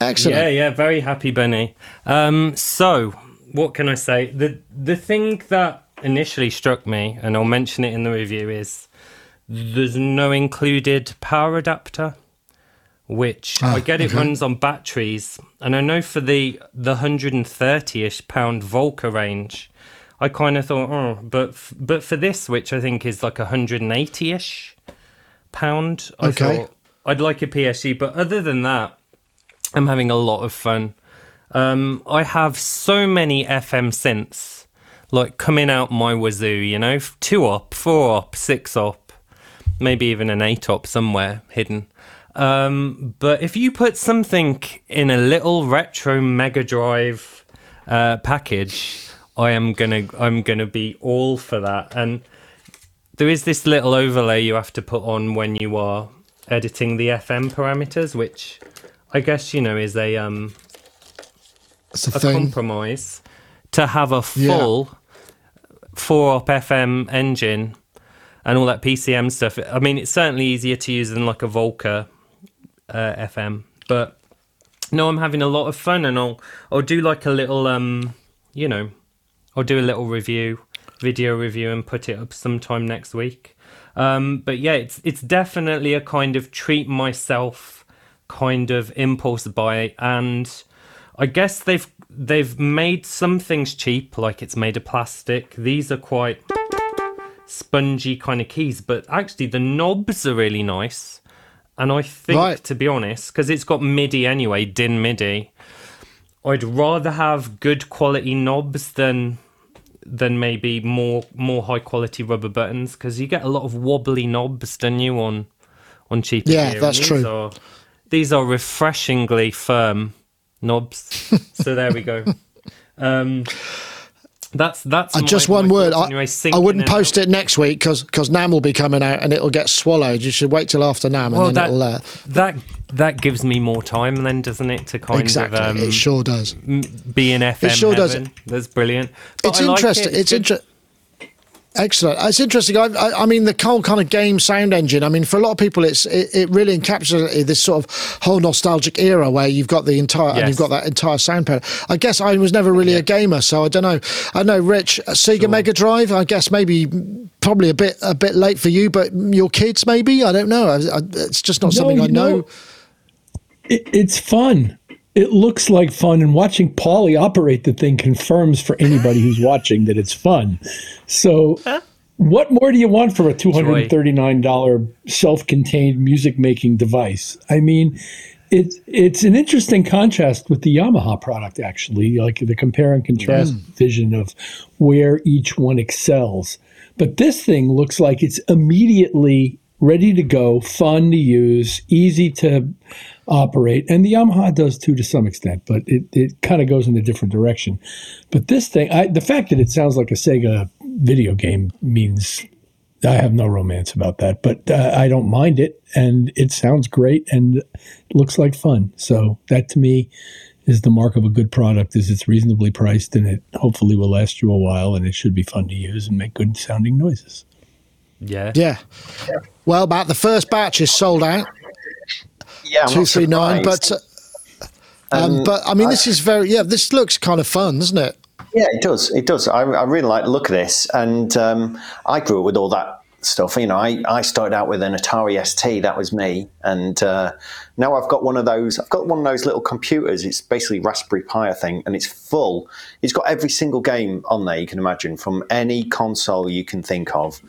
[SPEAKER 1] Excellent.
[SPEAKER 4] Yeah, yeah, very happy bunny. Um, so what can I say? The the thing that initially struck me, and I'll mention it in the review, is there's no included power adapter, which I
[SPEAKER 1] Ah,
[SPEAKER 4] get it
[SPEAKER 1] okay.
[SPEAKER 4] runs on batteries, and I know for the the 130ish pound Volca range, I kind of thought, oh, but f- but for this, which I think is like 180ish pound, I
[SPEAKER 1] Okay.
[SPEAKER 4] thought I'd like a PSG. But other than that, I'm having a lot of fun. Um, I have so many FM synths, like coming out my wazoo, you know, two up, four up, six up, maybe even an eight up somewhere hidden. Um, but if you put something in a little retro Mega Drive uh, package, I am gonna I'm gonna be all for that. And there is this little overlay you have to put on when you are editing the FM parameters, which I guess you know is a um
[SPEAKER 1] the
[SPEAKER 4] a compromise to have a
[SPEAKER 1] Yeah.
[SPEAKER 4] full four op FM engine and all that PCM stuff. I mean, it's certainly easier to use than like a Volca uh, FM, but no, I'm having a lot of fun, and I'll I'll do like a little um, you know, I'll do a little review, video review, and put it up sometime next week. Um, but yeah, it's it's definitely a kind of treat myself kind of impulse buy, and I guess they've they've made some things cheap, like it's made of plastic. These are quite spongy kind of keys, but actually the knobs are really nice. And I think,
[SPEAKER 1] Right.
[SPEAKER 4] to be honest, because it's got MIDI anyway, DIN MIDI, I'd rather have good quality knobs than than maybe more more high quality rubber buttons because you get a lot of wobbly knobs, don't you, on on cheaper
[SPEAKER 1] Yeah, that's
[SPEAKER 4] and
[SPEAKER 1] true.
[SPEAKER 4] These are, these are refreshingly firm knobs. so there we go. Um, that's that's
[SPEAKER 1] Uh, just one word. I,
[SPEAKER 4] anyway,
[SPEAKER 1] I wouldn't post it next week because because NAMM will be coming out and it'll get swallowed. You should wait till after NAMM and then
[SPEAKER 4] that,
[SPEAKER 1] it'll. Uh,
[SPEAKER 4] that that gives me more time then, doesn't it, to kind
[SPEAKER 1] exactly.
[SPEAKER 4] of um,
[SPEAKER 1] it sure does.
[SPEAKER 4] be in FM It
[SPEAKER 1] sure does.
[SPEAKER 4] That's brilliant. But
[SPEAKER 1] It's
[SPEAKER 4] I like
[SPEAKER 1] interesting.
[SPEAKER 4] it.
[SPEAKER 1] It's
[SPEAKER 4] good.
[SPEAKER 1] interesting. Excellent. It's interesting. I, I, I mean, the whole kind of game sound engine. I mean, for a lot of people, it's it, it really encapsulates this sort of whole nostalgic era where you've got the entire and you've got that entire sound palette. I guess I was never really a gamer, so I don't know. I know, Rich, uh, Sega Mega Drive. I guess maybe probably a bit a bit late for you, but your kids maybe. I don't know. I, I, it's just not
[SPEAKER 2] No,
[SPEAKER 1] something I know.
[SPEAKER 2] know, It, it's fun. It looks like fun, and watching Paulee operate the thing confirms for anybody who's watching that it's fun. So, what more do you want from a two hundred and thirty nine dollar self contained music making device? I mean, it's it's an interesting contrast with the Yamaha product, actually, like the compare and contrast mm. vision of where each one excels. But this thing looks like it's immediately ready to go, fun to use, easy to operate. And the Yamaha does too to some extent, but it, it kind of goes in a different direction. But this thing, I, the fact that it sounds like a Sega video game means I have no romance about that, but uh, I don't mind it. And it sounds great and looks like fun. So that to me is the mark of a good product is it's reasonably priced and it hopefully will last you a while and it should be fun to use and make good sounding noises.
[SPEAKER 4] Yeah.
[SPEAKER 1] Yeah. Well, about the first batch is sold out.
[SPEAKER 3] Yeah, I'm
[SPEAKER 1] Two
[SPEAKER 3] not
[SPEAKER 1] three nine.
[SPEAKER 3] surprised.
[SPEAKER 1] But uh, um, but I mean, this is very yeah. This looks kind of fun, doesn't it?
[SPEAKER 3] Yeah, it does. It does. I, I really like the look of this, and um, I grew up with all that stuff. You know, I, I started out with an Atari ST. That was me, and uh, now I've got one of those. I've got one of those little computers. It's basically Raspberry Pi I think, and it's full. It's got every single game on there you can imagine from any console you can think of,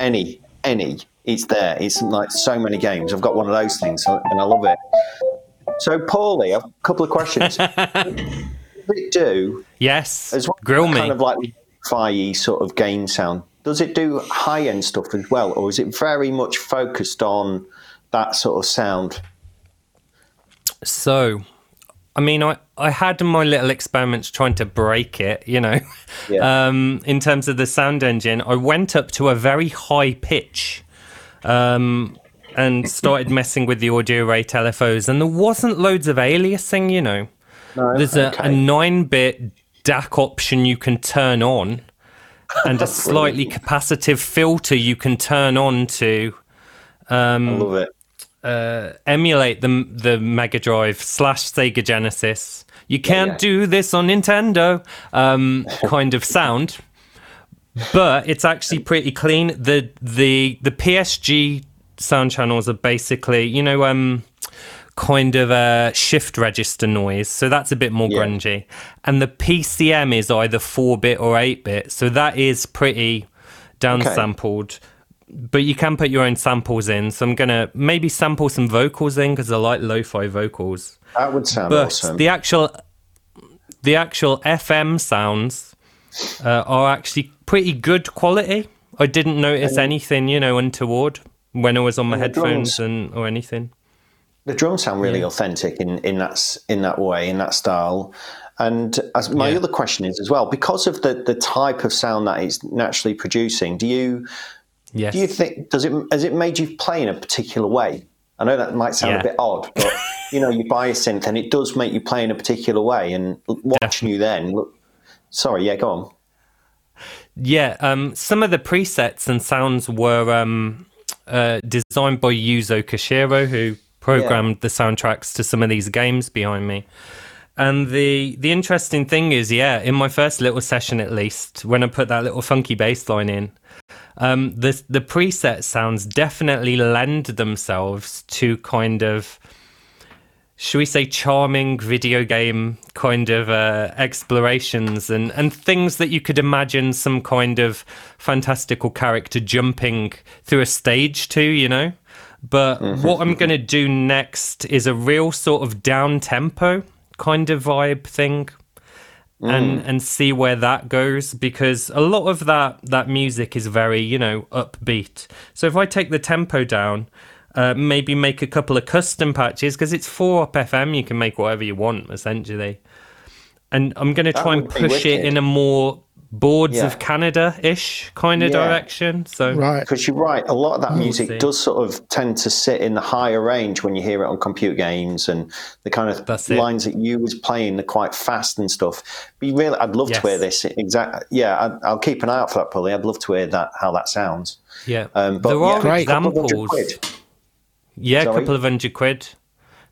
[SPEAKER 3] any any. It's there. It's like so many games. I've got one of those things, and I love it. So, Paulee, a couple of questions. Does it do
[SPEAKER 4] Yes.
[SPEAKER 3] as well
[SPEAKER 4] Grill me.
[SPEAKER 3] kind of like fi sort of game sound. Does it do high end stuff as well, or is it very much focused on that sort of sound?
[SPEAKER 4] So, I mean, I, I had my little experiments trying to break it, you know,
[SPEAKER 3] Yeah.
[SPEAKER 4] um, in terms of the sound engine. I went up to a very high pitch um, and started messing with the audio rate LFOs, and there wasn't loads of aliasing, you know.
[SPEAKER 3] No,
[SPEAKER 4] There's a, a 9 bit DAC option you can turn on, and a slightly capacitive filter you can turn on to
[SPEAKER 3] I love it.
[SPEAKER 4] emulate the the Mega Drive slash Sega Genesis. You can't
[SPEAKER 3] yeah.
[SPEAKER 4] do this on Nintendo. Um, kind of sound, but it's actually pretty clean. the the The PSG sound channels are basically, you know, um, kind of a shift register noise. So that's a bit more
[SPEAKER 3] Yeah.
[SPEAKER 4] grungy. And the PCM is either four bit or eight bit. So that is pretty downsampled but you can put your own samples in. So I'm gonna maybe sample some vocals in because I like lo-fi vocals.
[SPEAKER 3] That would sound
[SPEAKER 4] But
[SPEAKER 3] awesome.
[SPEAKER 4] the actual the actual FM sounds uh, are actually pretty good quality. I didn't notice anything, you know, untoward when I was on my
[SPEAKER 3] And
[SPEAKER 4] headphones and or anything.
[SPEAKER 3] The drums sound really authentic in, in that in that way, in that style. And as my
[SPEAKER 4] Yeah.
[SPEAKER 3] other question is as well, because of the, the type of sound that it's naturally producing, do you
[SPEAKER 4] Yes.
[SPEAKER 3] do you think does it has it made you play in a particular way? I know that might sound
[SPEAKER 4] Yeah.
[SPEAKER 3] a bit odd, but you know, you buy a synth and it does make you play in a particular way. And watching you then, look, sorry, yeah, go on.
[SPEAKER 4] Yeah, um, some of the presets and sounds were um, uh, designed by Yuzo Koshiro, who programmed the soundtracks to some of these games behind me. And the the interesting thing is, yeah, in my first little session at least, when I put that little funky bass line in, um, the the preset sounds definitely lend themselves to kind of should we say charming video game kind of uh, explorations and and things that you could imagine some kind of fantastical character jumping through a stage to you know but what i'm going to do next is a real sort of down tempo kind of vibe thing. And and see where that goes because a lot of that that music is very you know upbeat. So if I take the tempo down, uh, maybe make a couple of custom patches because it's four up FM. You can make whatever you want essentially. And I'm going to try and push it in a more boards
[SPEAKER 3] Yeah.
[SPEAKER 4] of Canada ish kind of
[SPEAKER 3] Yeah.
[SPEAKER 4] direction. So
[SPEAKER 1] Right.
[SPEAKER 3] Because you're right, a lot of that music
[SPEAKER 4] see.
[SPEAKER 3] does sort of tend to sit in the higher range when you hear it on computer games and the kind of
[SPEAKER 4] That's it.
[SPEAKER 3] lines that you was playing, they're quite fast and stuff. But you really, I'd love
[SPEAKER 4] Yes.
[SPEAKER 3] to hear this. Exact, yeah, I'd, I'll keep an eye out for that, Paulee. I'd love to hear that how that sounds.
[SPEAKER 4] yeah,
[SPEAKER 3] Um, but
[SPEAKER 4] there
[SPEAKER 3] yeah,
[SPEAKER 4] are
[SPEAKER 1] Great.
[SPEAKER 3] a couple of hundred
[SPEAKER 4] examples. Yeah, a couple of hundred quid.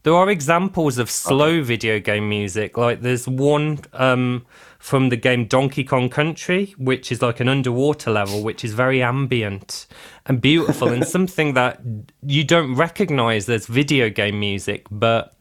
[SPEAKER 4] There are examples of slow video game music. Like there's one um, from the game Donkey Kong Country, which is like an underwater level, which is very ambient and beautiful and something that you don't recognize as video game music. But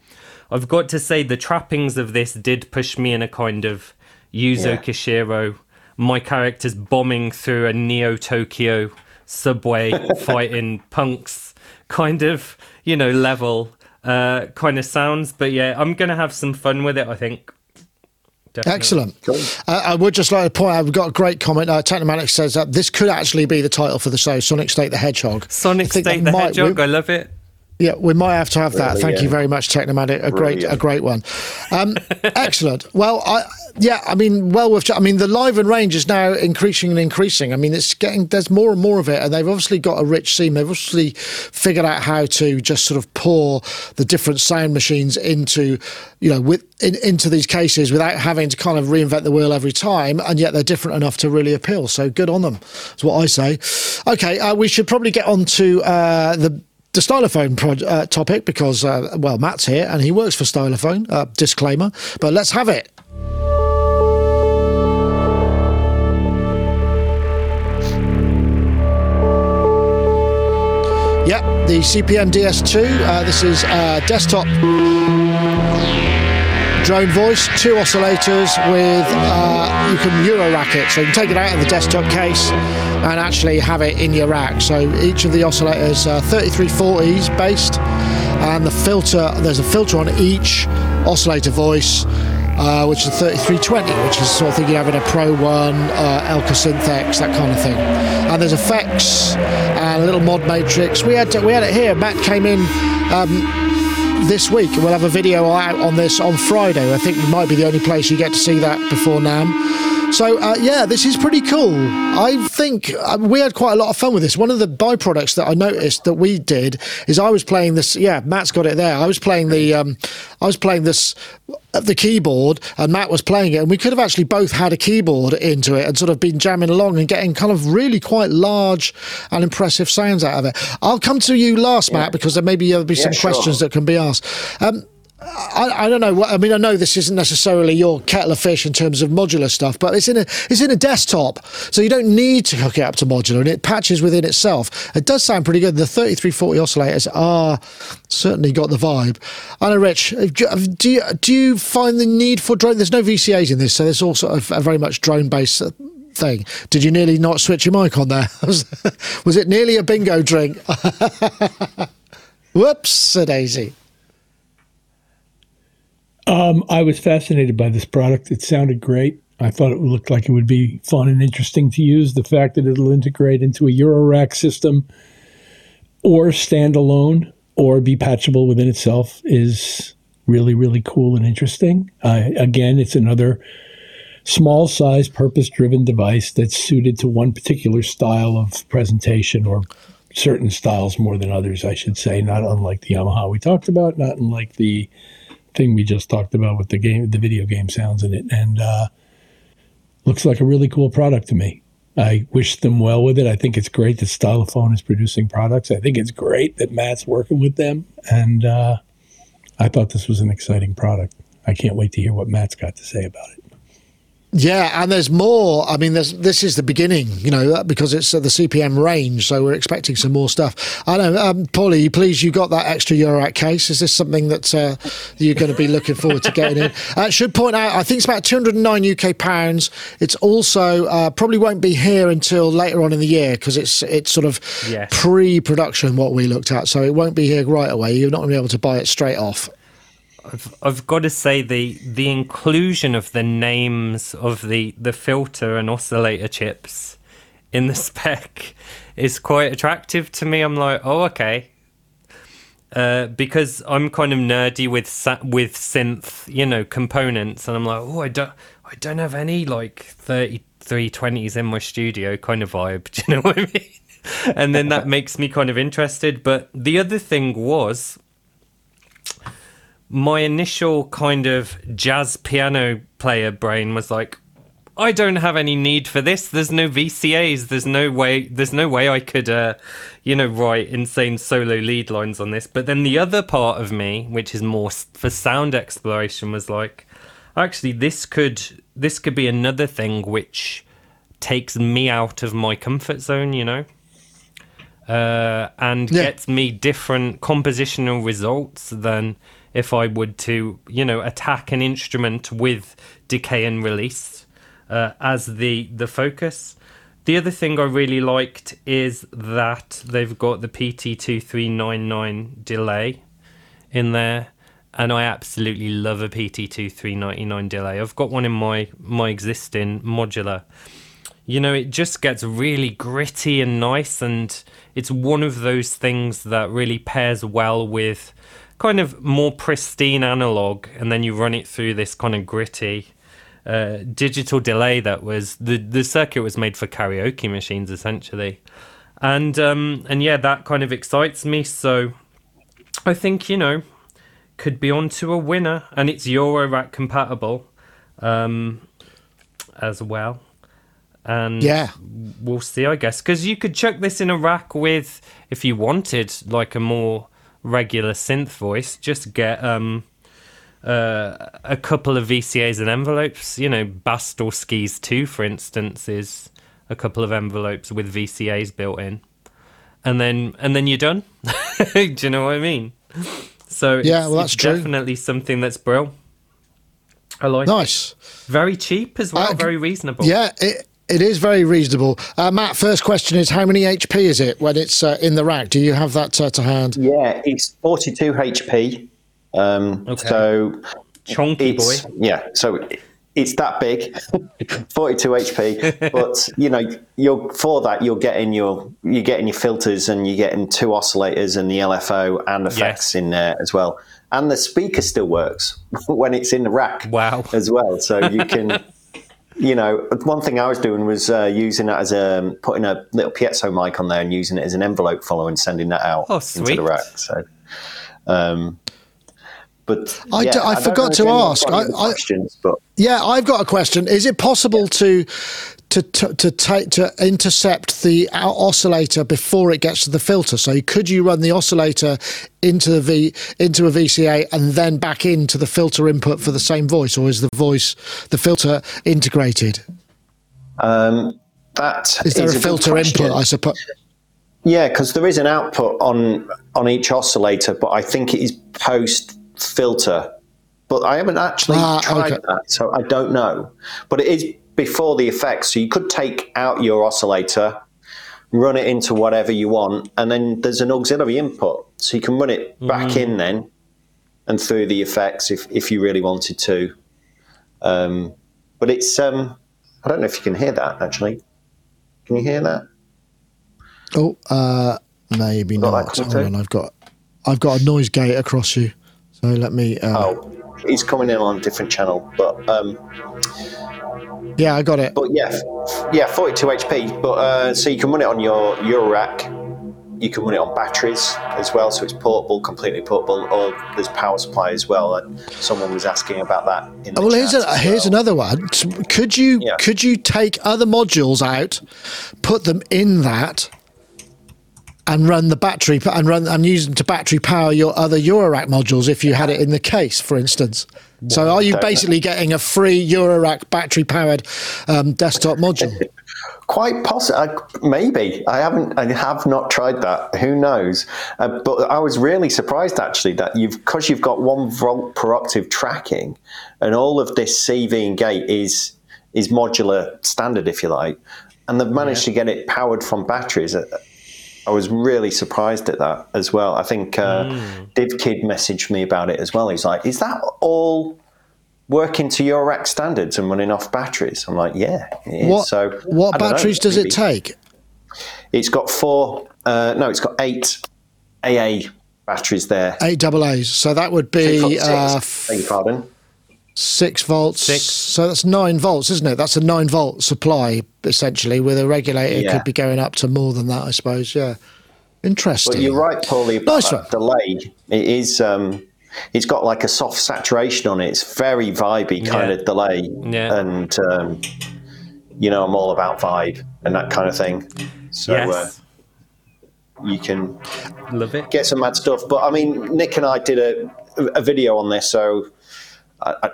[SPEAKER 4] I've got to say, the trappings of this did push me in a kind of Yuzo
[SPEAKER 3] Yeah.
[SPEAKER 4] Koshiro. My character's bombing through a Neo Tokyo subway fighting punks kind of, you know, level uh, kind of sounds. But yeah, I'm going to have some fun with it, I think. Definitely.
[SPEAKER 1] Excellent. Uh, I would just like to point out, we've got a great comment. Uh, Technomatic says that this could actually be the title for the show, Sonic State the Hedgehog.
[SPEAKER 4] Sonic State the
[SPEAKER 1] might-
[SPEAKER 4] Hedgehog,
[SPEAKER 1] we-
[SPEAKER 4] I love it.
[SPEAKER 1] Yeah, we might have to have that.
[SPEAKER 3] Really,
[SPEAKER 1] Thank you very much, Technomatic. A great, a great one. Um, excellent. Well, I, yeah, I mean, well, with, I mean, the Liven range is now increasing and increasing. I mean, it's getting there's more and more of it, and they've obviously got a rich seam. They've obviously figured out how to just sort of pour the different sound machines into, you know, with in, into these cases without having to kind of reinvent the wheel every time, and yet they're different enough to really appeal. So good on them. That's what I say. Okay, uh, we should probably get on to uh, the the Stylophone pro- uh, topic because, uh, well, Matt's here and he works for Stylophone. Uh, disclaimer, but let's have it. Yep, the CPM DS2. Uh, this is uh, desktop drone voice, two oscillators with uh, you can Euro rack it, so you can take it out of the desktop case and actually have it in your rack. So each of the oscillators uh, 3340s based, and the filter there's a filter on each oscillator voice. Uh, which is 3320, which is sort of thinking of having a Pro One, uh, Elka Synthex, that kind of thing. And there's effects and a little mod matrix. We had we had it here. Matt came in this week. We'll have a video out on this on Friday. I think it might be the only place you get to see that before NAMM. So uh, yeah, this is pretty cool. I think uh, we had quite a lot of fun with this. One of the byproducts that I noticed that we did is I was playing this. Yeah, Matt's got it there. I was playing the, um, I was playing this, uh, the keyboard, and Matt was playing it, and we could have actually both had a keyboard into it and sort of been jamming along and getting kind of really quite large and impressive sounds out of it. I'll come to you last, Matt, because there maybe there'll be some
[SPEAKER 3] sure.
[SPEAKER 1] questions that can be asked. Um, I, I don't know. I mean, I know this isn't necessarily your kettle of fish in terms of modular stuff, but it's in a it's in a desktop, so you don't need to hook it up to modular, and it patches within itself. It does sound pretty good. The 3340 oscillators are certainly got the vibe. I know, Rich. Do you do you find the need for drone? There's no VCA's in this, so all sort of a very much drone based. Uh, thing. Did you nearly not switch your mic on there? was, it nearly a bingo drink? Whoops, a daisy.
[SPEAKER 2] Um, I was fascinated by this product. It sounded great. I thought it looked like it would be fun and interesting to use. The fact that it'll integrate into a Eurorack system or standalone or be patchable within itself is really, really cool and interesting. Uh, again, it's another small size, purpose driven device that's suited to one particular style of presentation or certain styles more than others, I should say, not unlike the Yamaha we talked about, not unlike the thing we just talked about with the game, the video game sounds in it, and uh, looks like a really cool product to me. I wish them well with it. I think it's great that Stylophone is producing products. I think it's great that Matt's working with them, and uh, I thought this was an exciting product. I can't wait to hear what Matt's got to say about it.
[SPEAKER 1] Yeah, and there's more. I mean, there's this is the beginning, you know, because it's the CPM range, so we're expecting some more stuff. I know, um, Paulee, please, you got that extra Eurorack case. Is this something that uh, you're going to be looking forward to getting in? Uh, should point out, I think it's about 209 UK pounds. It's also uh, probably won't be here until later on in the year because it's it's sort of
[SPEAKER 4] Yes.
[SPEAKER 1] pre-production what we looked at, so it won't be here right away. You're not going to be able to buy it straight off.
[SPEAKER 4] I've, I've got to say the the inclusion of the names of the the filter and oscillator chips in the spec is quite attractive to me. I'm like, oh, okay. Uh, because I'm kind of nerdy with with synth, you know, components, and I'm like, oh, I don't, I don't have any like 3320s in my studio kind of vibe. Do you know what I mean? and then that makes me kind of interested. But the other thing was, my initial kind of jazz piano player brain was like, I don't have any need for this. There's no VCAs. There's no way. There's no way I could, uh, you know, write insane solo lead lines on this. But then the other part of me, which is more for sound exploration, was like, actually, this could this could be another thing which takes me out of my comfort zone. You know. Uh, and
[SPEAKER 1] Yeah.
[SPEAKER 4] gets me different compositional results than if I would to, you know, attack an instrument with decay and release uh, as the the focus. The other thing I really liked is that they've got the PT2399 delay in there, and I absolutely love a PT2399 delay. I've got one in my my existing modular. You know, it just gets really gritty and nice, and it's one of those things that really pairs well with kind of more pristine analog, and then you run it through this kind of gritty uh, digital delay that was the the circuit was made for karaoke machines essentially, and um, and yeah, that kind of excites me. So I think you know could be on to a winner, and it's Eurorack compatible um, as well. And
[SPEAKER 1] Yeah.
[SPEAKER 4] we'll see, I guess, because you could chuck this in a rack with, if you wanted, like a more regular synth voice. Just get um, uh, a couple of VCAs and envelopes. You know, Bastl Skis 2, for instance, is a couple of envelopes with VCAs built in, and then and then you're done. Do you know what I mean? So
[SPEAKER 1] Yeah, well, that's
[SPEAKER 4] definitely something that's brill. I like. it.
[SPEAKER 1] Nice.
[SPEAKER 4] Very cheap as well.
[SPEAKER 1] Uh,
[SPEAKER 4] very reasonable.
[SPEAKER 1] Yeah, it, it is very reasonable. Uh, Matt, first question is how many HP is it when it's uh, in the rack? Do you have that uh, to hand?
[SPEAKER 3] Yeah, it's 42 HP. Um,
[SPEAKER 4] Okay.
[SPEAKER 3] So
[SPEAKER 4] Chonky boy.
[SPEAKER 3] yeah, so it's that big, 42 HP. But you know, you're for that you're getting your you're getting your filters and you're getting two oscillators and the LFO and effects
[SPEAKER 4] Yes.
[SPEAKER 3] in there as well. And the speaker still works when it's in the rack.
[SPEAKER 4] Wow.
[SPEAKER 3] As well, so you can. You know, one thing I was doing was uh, using it as a putting a little piezo mic on there and using it as an envelope follower and sending that out
[SPEAKER 4] Oh,
[SPEAKER 3] into the rack. So, um, but
[SPEAKER 1] I
[SPEAKER 3] yeah,
[SPEAKER 1] d- I
[SPEAKER 3] don't
[SPEAKER 1] forgot to ask. I- I-
[SPEAKER 3] questions, but
[SPEAKER 1] Yeah, I've got a question. Is it possible to to to to, take, to intercept the oscillator before it gets to the filter? So could you run the oscillator into the V into a VCA and then back into the filter input for the same voice, or is the voice the filter integrated?
[SPEAKER 3] um, that
[SPEAKER 1] Is there a
[SPEAKER 3] good
[SPEAKER 1] filter input? I suppose.
[SPEAKER 3] Yeah, because there is an output on on each oscillator, but I think it is post filter. But I haven't actually
[SPEAKER 1] Ah,
[SPEAKER 3] tried
[SPEAKER 1] okay.
[SPEAKER 3] that, so I don't know. But it is before the effects, so you could take out your oscillator, run it into whatever you want, and then there's an auxiliary input, so you can run it back in then and through the effects if if you really wanted to. Um, but it's um, I don't know if you can hear that actually. Can you hear that?
[SPEAKER 1] Oh, uh, maybe
[SPEAKER 3] Got
[SPEAKER 1] not.
[SPEAKER 3] coming
[SPEAKER 1] Hold on, I've got I've got a noise gate across you. So let me. Uh,
[SPEAKER 3] Oh, he's coming in on a different channel, but um,
[SPEAKER 1] Yeah, I got it.
[SPEAKER 3] but yeah, yeah, 42 HP. But uh, so you can run it on your your rack. You can run it on batteries as well, so it's portable, completely portable. Or there's power supply as well. And someone was asking about that. In the
[SPEAKER 1] Well, here's a,
[SPEAKER 3] as
[SPEAKER 1] here's
[SPEAKER 3] well.
[SPEAKER 1] another one. Could you
[SPEAKER 3] Yeah.
[SPEAKER 1] could you take other modules out, put them in that, and run the battery and run and use them to battery power your other Eurorack modules if you had it in the case, for instance. So are you
[SPEAKER 3] Don't know.
[SPEAKER 1] basically getting a free Eurorack battery powered um, desktop module?
[SPEAKER 3] Quite possible. Maybe I haven't. I have not tried that. Who knows? Uh, but I was really surprised actually that you've because you've got one volt per octave tracking, and all of this CV and gate is is modular standard, if you like, and they've managed to get it powered from batteries. I, I I was really surprised at that as well. I think uh,
[SPEAKER 1] Hmm.
[SPEAKER 3] DivKid messaged me about it as well. He's like, "Is that all working to your rack standards and running off batteries?" I'm like, "Yeah." it is."
[SPEAKER 1] What
[SPEAKER 3] so
[SPEAKER 1] what
[SPEAKER 3] I don't know,
[SPEAKER 1] batteries does it take?
[SPEAKER 3] It's got four. Uh, no, it's got eight AA batteries there.
[SPEAKER 1] Eight double A's. So that would be
[SPEAKER 3] Six,
[SPEAKER 1] uh,
[SPEAKER 3] beg your pardon.
[SPEAKER 1] Six volts.
[SPEAKER 4] Six.
[SPEAKER 1] So that's nine volts, isn't it? That's a nine volt supply essentially. With a regulator, it
[SPEAKER 3] Yeah.
[SPEAKER 1] could be going up to more than that, I suppose. Yeah. Interesting.
[SPEAKER 3] But you're right, Paulee, about
[SPEAKER 1] Nice
[SPEAKER 3] that
[SPEAKER 1] one.
[SPEAKER 3] delay. It is. Um, it's got like a soft saturation on it. It's very vibey kind
[SPEAKER 4] Yeah.
[SPEAKER 3] of delay.
[SPEAKER 4] Yeah.
[SPEAKER 3] And um, you know, I'm all about vibe and that kind of thing. So uh,
[SPEAKER 4] yes.
[SPEAKER 3] you can
[SPEAKER 4] Love it.
[SPEAKER 3] get some mad stuff. But I mean, Nick and I did a a video on this, so I, I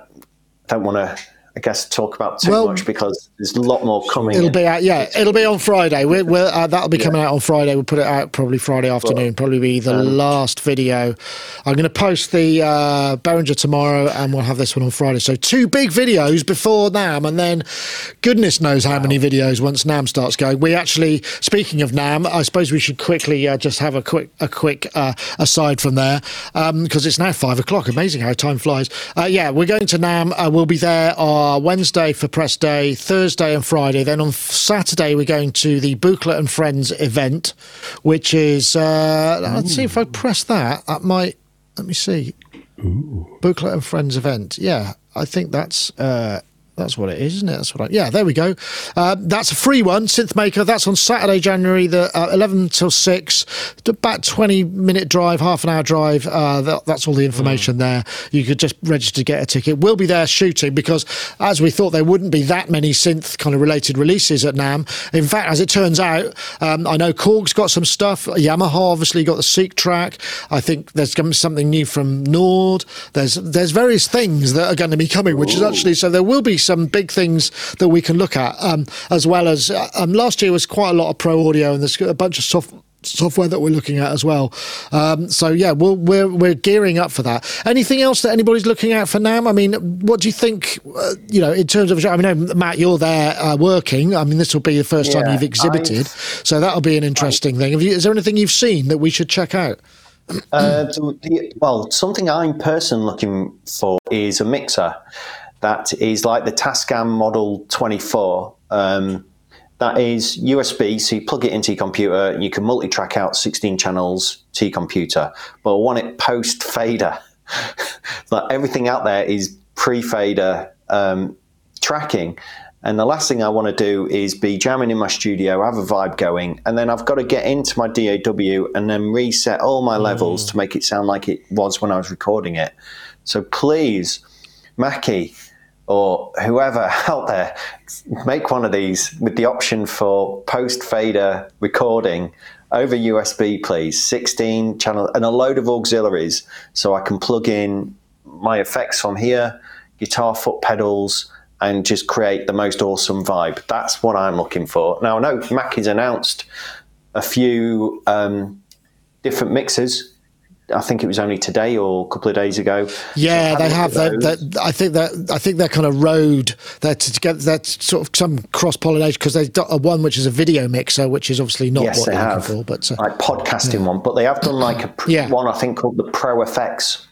[SPEAKER 3] don't want to. I guess talk about too
[SPEAKER 1] Well,
[SPEAKER 3] much because there's a lot more coming.
[SPEAKER 1] It'll
[SPEAKER 3] in.
[SPEAKER 1] be out, yeah. It'll be on Friday. We're, uh, that'll be coming out on Friday. We'll put it out probably Friday afternoon. Probably be the
[SPEAKER 3] um,
[SPEAKER 1] last video. I'm going to post the uh, Behringer tomorrow, and we'll have this one on Friday. So two big videos before NAMM, and then goodness knows how many videos once NAMM starts going. We actually, speaking of NAMM, I suppose we should quickly uh, just have a quick a quick uh, aside from there because it's now five o'clock. Amazing how time flies. Uh, yeah, we're going to NAMM. Uh, we'll be there uh, Wednesday for press day, Thursday and Friday. Then on Saturday we're going to the Buchla and Friends event, which is uh, let's see if I press that. That might let me see. Buchla and Friends event. Yeah, I think that's uh, that's what it is, isn't it? That's what I, yeah, there we go. Uh, that's a free one, Synth Maker. That's on Saturday, January the uh, 11 till 6. About 20 minute drive, half an hour drive. Uh, that, that's all the information there. You could just register to get a ticket. We'll be there shooting because, as we thought, there wouldn't be that many synth kind of related releases at NAMM. In fact, as it turns out, um, I know Korg's got some stuff. Yamaha obviously got the Seqtrak. I think there's going to be something new from Nord. There's there's various things that are going to be coming, which is actually so there will be some big things that we can look at, um, as well as uh, um, last year was quite a lot of pro audio, and there's a bunch of soft software that we're looking at as well. Um, so yeah, we'll, we're we're gearing up for that. Anything else that anybody's looking at for NAMM? I mean, what do you think? Uh, you know, in terms of, I mean, Matt, you're there uh, working. I mean, this will be the first time you've exhibited,
[SPEAKER 3] I've-
[SPEAKER 1] so that'll be an interesting thing. Have you, is there anything you've seen that we should check out?
[SPEAKER 3] Uh, the- well, something I'm personally looking for is a mixer that is like the Tascam Model 24. Um, that is USB, so you plug it into your computer, and you can multi-track out 16 channels to your computer. But I want it post fader. like everything out there is pre-fader um, tracking. And the last thing I want to do is be jamming in my studio, have a vibe going, and then I've got to get into my DAW and then reset all my levels to make it sound like it was when I was recording it. So please, Mackie or whoever out there, make one of these with the option for post fader recording over USB, please. 16 channel and a load of auxiliaries so I can plug in my effects from here, guitar foot pedals, and just create the most awesome vibe. That's what I'm looking for. Now, I know Mackie's announced a few um, different mixes. I think it was only today or a couple of days ago.
[SPEAKER 1] Yeah, they have.
[SPEAKER 3] look
[SPEAKER 1] They,
[SPEAKER 3] at
[SPEAKER 1] they,
[SPEAKER 3] those.
[SPEAKER 1] I think that I think they're kind of road. They're to get that sort of some cross pollination because they've got a one which is a video mixer, which is obviously not
[SPEAKER 3] Yes,
[SPEAKER 1] what
[SPEAKER 3] they have.
[SPEAKER 1] looking for. But uh,
[SPEAKER 3] like podcasting one, but they have done like a pr-
[SPEAKER 1] Yeah.
[SPEAKER 3] one I think called the Pro Effects,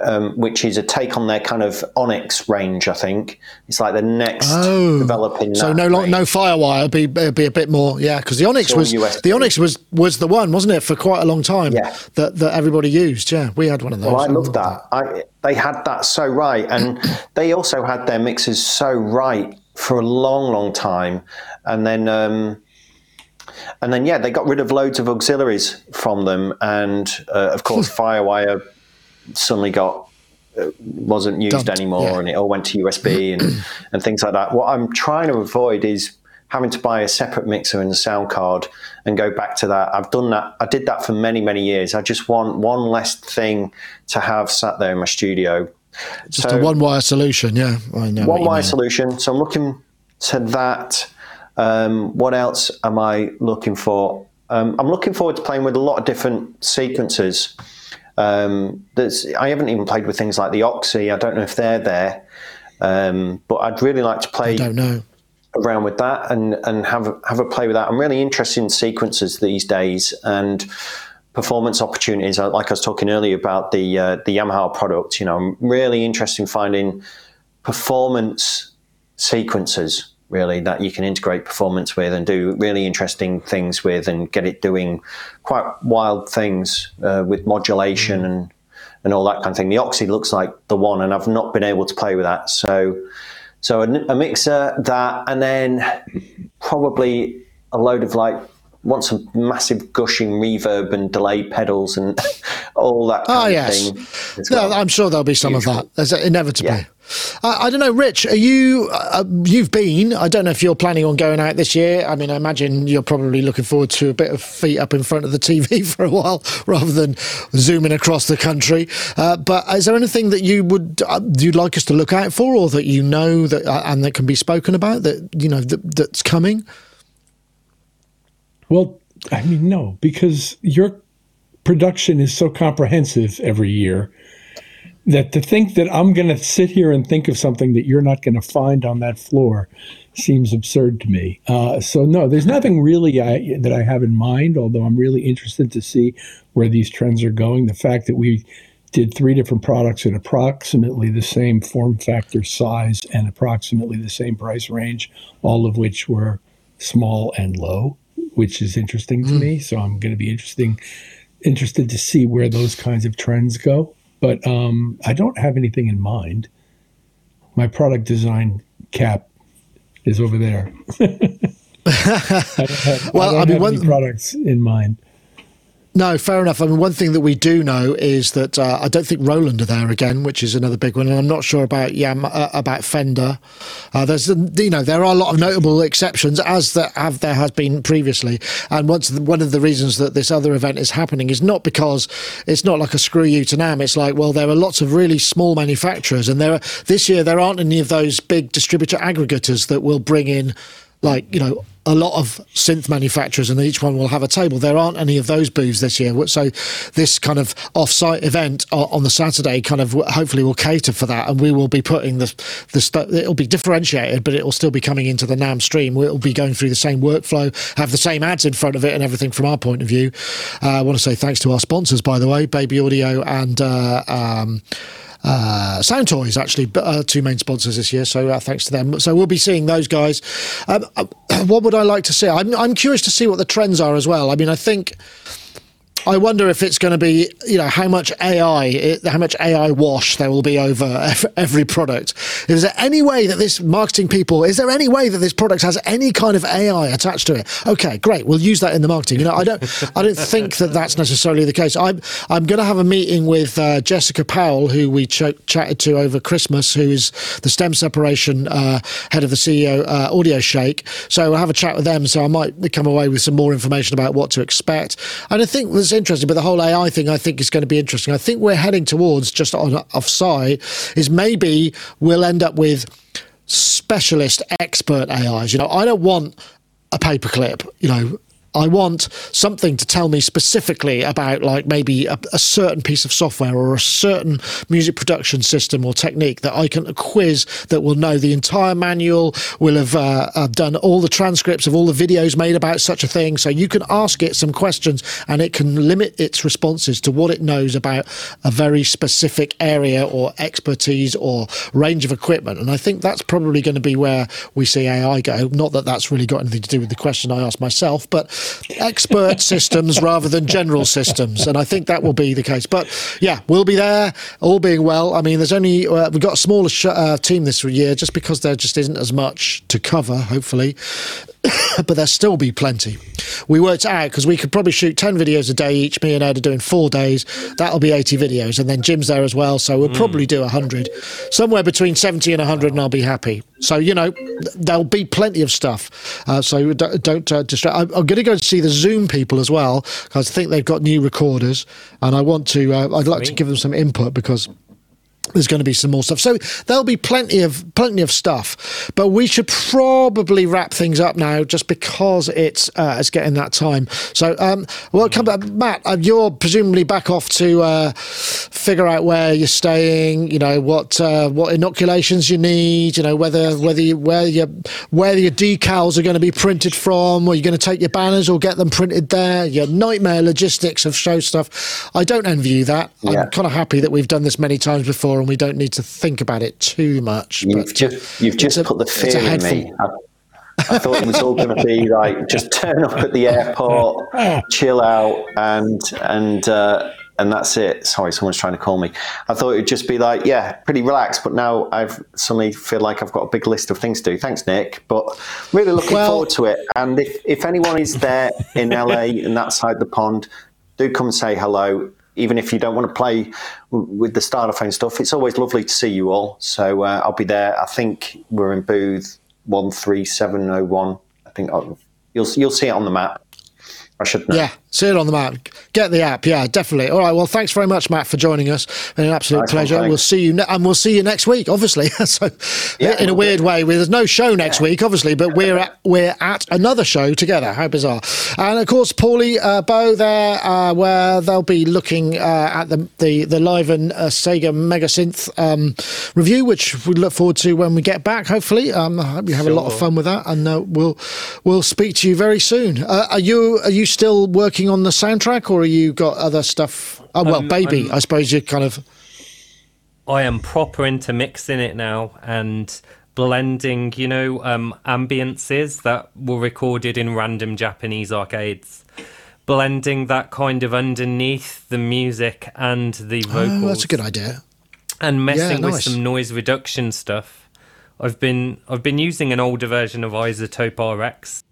[SPEAKER 3] um, which is a take on their kind of Onyx range. I think it's like the next
[SPEAKER 1] Oh.
[SPEAKER 3] developing.
[SPEAKER 1] so no
[SPEAKER 3] range.
[SPEAKER 1] no FireWire. Be be a bit more. Yeah, because the Onyx was
[SPEAKER 3] USB.
[SPEAKER 1] the Onyx was was the one, wasn't it, for quite a long time?
[SPEAKER 3] Yeah.
[SPEAKER 1] That that everybody used. Yeah, we had one of those.
[SPEAKER 3] Well, I love that. I, they had that so right, and they also had their mixes so right for a long, long time, and then. Um, and then, yeah, they got rid of loads of auxiliaries from them, and uh, of course, FireWire suddenly got uh, wasn't used
[SPEAKER 1] Dumped,
[SPEAKER 3] anymore,
[SPEAKER 1] yeah.
[SPEAKER 3] and it all went to USB and and things like that. What I'm trying to avoid is having to buy a separate mixer and a sound card and go back to that. I've done that. I did that for many, many years. I just want one less thing to have sat there in my studio.
[SPEAKER 1] Just
[SPEAKER 3] So-
[SPEAKER 1] a one wire solution. Yeah, I know.
[SPEAKER 3] one wire
[SPEAKER 1] mean.
[SPEAKER 3] solution. So I'm looking to that. Um, what else am I looking for? Um, I'm looking forward to playing with a lot of different sequences. Um, there's, I haven't even played with things like the OXI. I don't know if they're there, um, but I'd really like to play
[SPEAKER 1] I don't know.
[SPEAKER 3] around with that and and have have a play with that. I'm really interested in sequences these days and performance opportunities. Like I was talking earlier about the uh, the Yamaha product, you know, I'm really interested in finding performance sequences really that you can integrate performance with and do really interesting things with and get it doing quite wild things uh, with modulation and and all that kind of thing. The OXI looks like the one, and I've not been able to play with that. So, so a, a mixer that, and then probably a load of like want some massive gushing reverb and delay pedals and all that.
[SPEAKER 1] Oh
[SPEAKER 3] kind of
[SPEAKER 1] yes,
[SPEAKER 3] thing as
[SPEAKER 1] no. I'm sure there'll be some of that. There's inevitably.
[SPEAKER 3] Yeah.
[SPEAKER 1] I, I don't know, Rich. Are you? Uh, you've been. I don't know if you're planning on going out this year. I mean, I imagine you're probably looking forward to a bit of feet up in front of the TV for a while, rather than zooming across the country. Uh, but is there anything that you would uh, you'd like us to look out for, or that you know that uh, and that can be spoken about that you know that, that's coming?
[SPEAKER 2] Well, I mean, no, because your production is so comprehensive every year that to think that I'm going to sit here and think of something that you're not going to find on that floor seems absurd to me. Uh, so no, there's nothing really I, that I have in mind. Although I'm really interested to see where these trends are going. The fact that we did three different products in approximately the same form factor, size, and approximately the same price range, all of which were small and low, which is interesting to me. So I'm going to be interesting interested to see where those kinds of trends go. But um, I don't have anything in mind. My product design cap is over there. I don't have,
[SPEAKER 1] Well,
[SPEAKER 2] I don't
[SPEAKER 1] I mean, one-
[SPEAKER 2] any products in mind.
[SPEAKER 1] No, fair enough. I mean, one thing that we do know is that uh, I don't think Roland are there again, which is another big one, and I'm not sure about Yam uh, about Fender. Uh, there's you know there are a lot of notable exceptions, as there have there has been previously. And once the, one of the reasons that this other event is happening is not because it's not like a screw you to NAMM. It's like well, there are lots of really small manufacturers, and there are this year there aren't any of those big distributor aggregators that will bring in like you know a lot of synth manufacturers and each one will have a table. There aren't any of those booths this year. So this kind of off-site event on the saturday kind of hopefully will cater for that and we will be putting the the stuff it'll be differentiated but it will still be coming into the NAMM stream. It'll be going through the same workflow have the same ads in front of it and everything from our point of view. Uh, i want to say thanks to our sponsors by the way baby audio and uh, um, uh, Soundtoys, actually, uh, two main sponsors this year. So uh, thanks to them. So we'll be seeing those guys. Um, uh, what would I like to see? I'm, I'm curious to see what the trends are as well. I mean, I think. I wonder if it's going to be, you know, how much AI, how much AI wash there will be over every product. Is there any way that this marketing people, is there any way that this product has any kind of AI attached to it? Okay, great. We'll use that in the marketing. You know, I don't, I don't think that that's necessarily the case. I'm, I'm going to have a meeting with uh, Jessica Powell, who we ch- chatted to over Christmas, who is the STEM separation uh, head of the CEO uh, AudioShake. So I'll have a chat with them. So I might come away with some more information about what to expect. And I think interesting. But the whole AI thing, I think, is going to be interesting. I think we're heading towards just on offside is maybe we'll end up with specialist expert AIs. You know, I don't want a paperclip. You know. I want something to tell me specifically about, like maybe a, a certain piece of software or a certain music production system or technique that I can quiz that will know the entire manual, will have uh, uh, done all the transcripts of all the videos made about such a thing. So you can ask it some questions and it can limit its responses to what it knows about a very specific area or expertise or range of equipment. And I think that's probably going to be where we see AI go. Not that that's really got anything to do with the question I asked myself, but expert systems rather than general systems. And I think that will be the case. But yeah, we'll be there, all being well. I mean, there's only, uh, we've got a smaller sh- uh, team this year just because there just isn't as much to cover, hopefully. but there'll still be plenty. We worked out because we could probably shoot 10 videos a day each. Me and Ed are doing four days. That'll be 80 videos. And then Jim's there as well. So we'll probably do 100. Somewhere between 70 and 100, and I'll be happy. So, you know, there'll be plenty of stuff. Uh, so don't, don't uh, distract. I'm, I'm going to go and see the Zoom people as well because I think they've got new recorders. And I want to, uh, I'd like to give them some input because there's going to be some more stuff. So there'll be plenty of plenty of stuff, but we should probably wrap things up now, just because it's uh, it's getting that time. So, um, well, come back, Matt. Uh, you're presumably back off to uh, figure out where you're staying. You know what uh, what inoculations you need. You know whether whether you, where your where your decals are going to be printed from, or you're going to take your banners or get them printed there. Your nightmare logistics of show stuff. I don't envy you that.
[SPEAKER 3] Yeah.
[SPEAKER 1] I'm kind of happy that we've done this many times before and we don't need to think about it too much.
[SPEAKER 3] You've
[SPEAKER 1] but
[SPEAKER 3] just you've just
[SPEAKER 1] a-
[SPEAKER 3] put the fear in me. I, I thought it was all going to be like just turn up at the airport, chill out, and and uh, and that's it. Sorry, someone's trying to call me. I thought it'd just be like, yeah, pretty relaxed. But now I've suddenly feel like I've got a big list of things to do. Thanks, Nick. But really looking
[SPEAKER 1] Well-
[SPEAKER 3] forward to it. And if if anyone is there in LA and that side of the pond, do come and say hello. Even if you don't want to play with the Stylophone stuff, it's always lovely to see you all. So uh, I'll be there. I think we're in booth one three seven zero one. I think I'll, you'll you'll see it on the map. I should know.
[SPEAKER 1] Yeah, see it on the map. Get the app. Yeah, definitely. All right. Well, thanks very much, Matt, for joining us. Been an absolute
[SPEAKER 3] Nice
[SPEAKER 1] pleasure. we'll see you, ne- and we'll see you next week. Obviously, so
[SPEAKER 3] Yeah,
[SPEAKER 1] in a weird way, there's no show next week, obviously, but we're at we're at another show together. How bizarre! And of course, Paulee uh, Bow there, uh, where they'll be looking uh, at the the the Liven uh, Sega Mega Synth um, review, which we look forward to when we get back. Hopefully, um, I hope you have a lot of fun with that, and uh, we'll we'll speak to you very soon. Uh, are you are you still working on the soundtrack, or are you got other stuff? Oh well,
[SPEAKER 4] Um,
[SPEAKER 1] baby,
[SPEAKER 4] I'm-
[SPEAKER 1] I suppose you're kind of.
[SPEAKER 4] I am proper into mixing it now and blending, you know, um, ambiences that were recorded in random Japanese arcades. Blending that kind of underneath the music and the vocals.
[SPEAKER 1] Oh, that's a good idea.
[SPEAKER 4] and messing
[SPEAKER 1] Yeah,
[SPEAKER 4] with some noise reduction stuff. I've been I've been using an older version of iZotope RX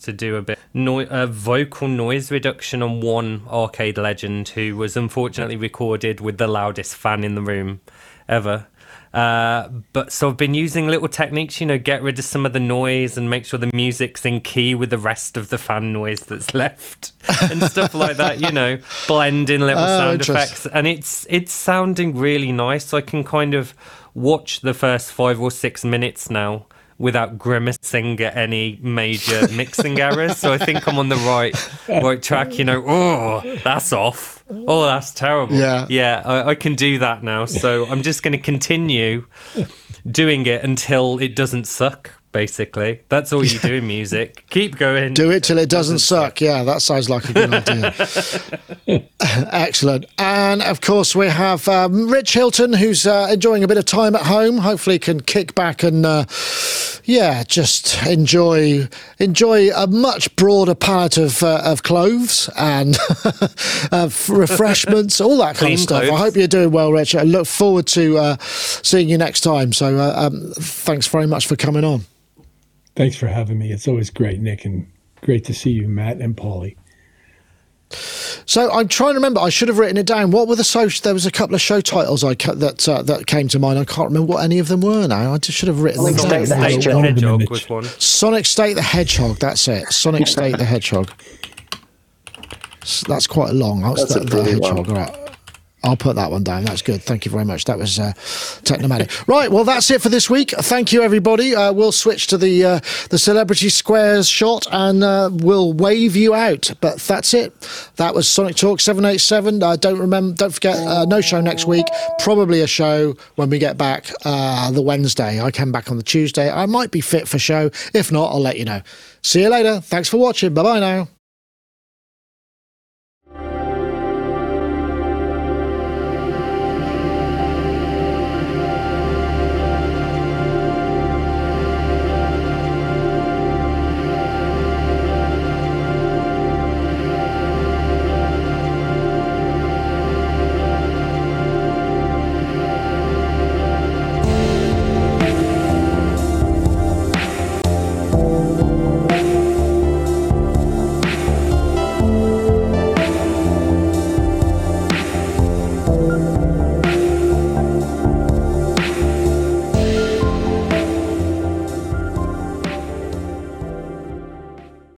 [SPEAKER 4] to do a bit no, uh, vocal noise reduction on one arcade legend who was unfortunately recorded with the loudest fan in the room ever. Uh, but so I've been using little techniques, you know, get rid of some of the noise and make sure the music's in key with the rest of the fan noise that's left and stuff like that. You know, blend in little
[SPEAKER 1] Oh,
[SPEAKER 4] sound effects, and it's it's sounding really nice. So I can kind of watch the first five or six minutes now without grimacing at any major mixing errors. So I think I'm on the right right track. You know, oh, that's off. Oh, that's terrible.
[SPEAKER 1] Yeah.
[SPEAKER 4] yeah, I, I can do that now. So I'm just going to continue doing it until it doesn't suck. Basically, that's all you do in music. Keep going.
[SPEAKER 1] Do it till it doesn't suck. Yeah, that sounds like a good idea. Excellent. And of course, we have um, Rich Hilton, who's uh, enjoying a bit of time at home. Hopefully, can kick back and uh, yeah, just enjoy enjoy a much broader palette of uh, of clothes and of refreshments, all that kind of stuff. I hope you're doing well, Rich. I look forward to uh, seeing you next time. So, uh, um, thanks very much for coming on.
[SPEAKER 2] Thanks for having me. It's always great, Nick, and great to see you, Matt and Paulee.
[SPEAKER 1] So I'm trying to remember. I should have written it down. What were the show? There was a couple of show titles I ca- that uh, that came to mind. I can't remember what any of them were now. I just should have written them
[SPEAKER 3] Sonic
[SPEAKER 1] down.
[SPEAKER 3] the
[SPEAKER 4] State the
[SPEAKER 3] Hedgehog.
[SPEAKER 4] Hedgehog was one.
[SPEAKER 1] Sonic State the Hedgehog. That's it. Sonic State the Hedgehog. S- That's quite long. That's,
[SPEAKER 3] That's a
[SPEAKER 1] the, the Hedgehog.
[SPEAKER 3] one.
[SPEAKER 1] All right. I'll put that one down. That's good. Thank you very much. That was uh, Technomatic. right. Well, that's it for this week. Thank you, everybody. Uh, we'll switch to the uh, the Celebrity Squares shot and uh, we'll wave you out. But that's it. That was Sonic Talk 787. Uh, don't remember. Don't forget. Uh, no show next week. Probably a show when we get back uh, the Wednesday. I come back on the Tuesday. I might be fit for show. If not, I'll let you know. See you later. Thanks for watching. Bye bye now.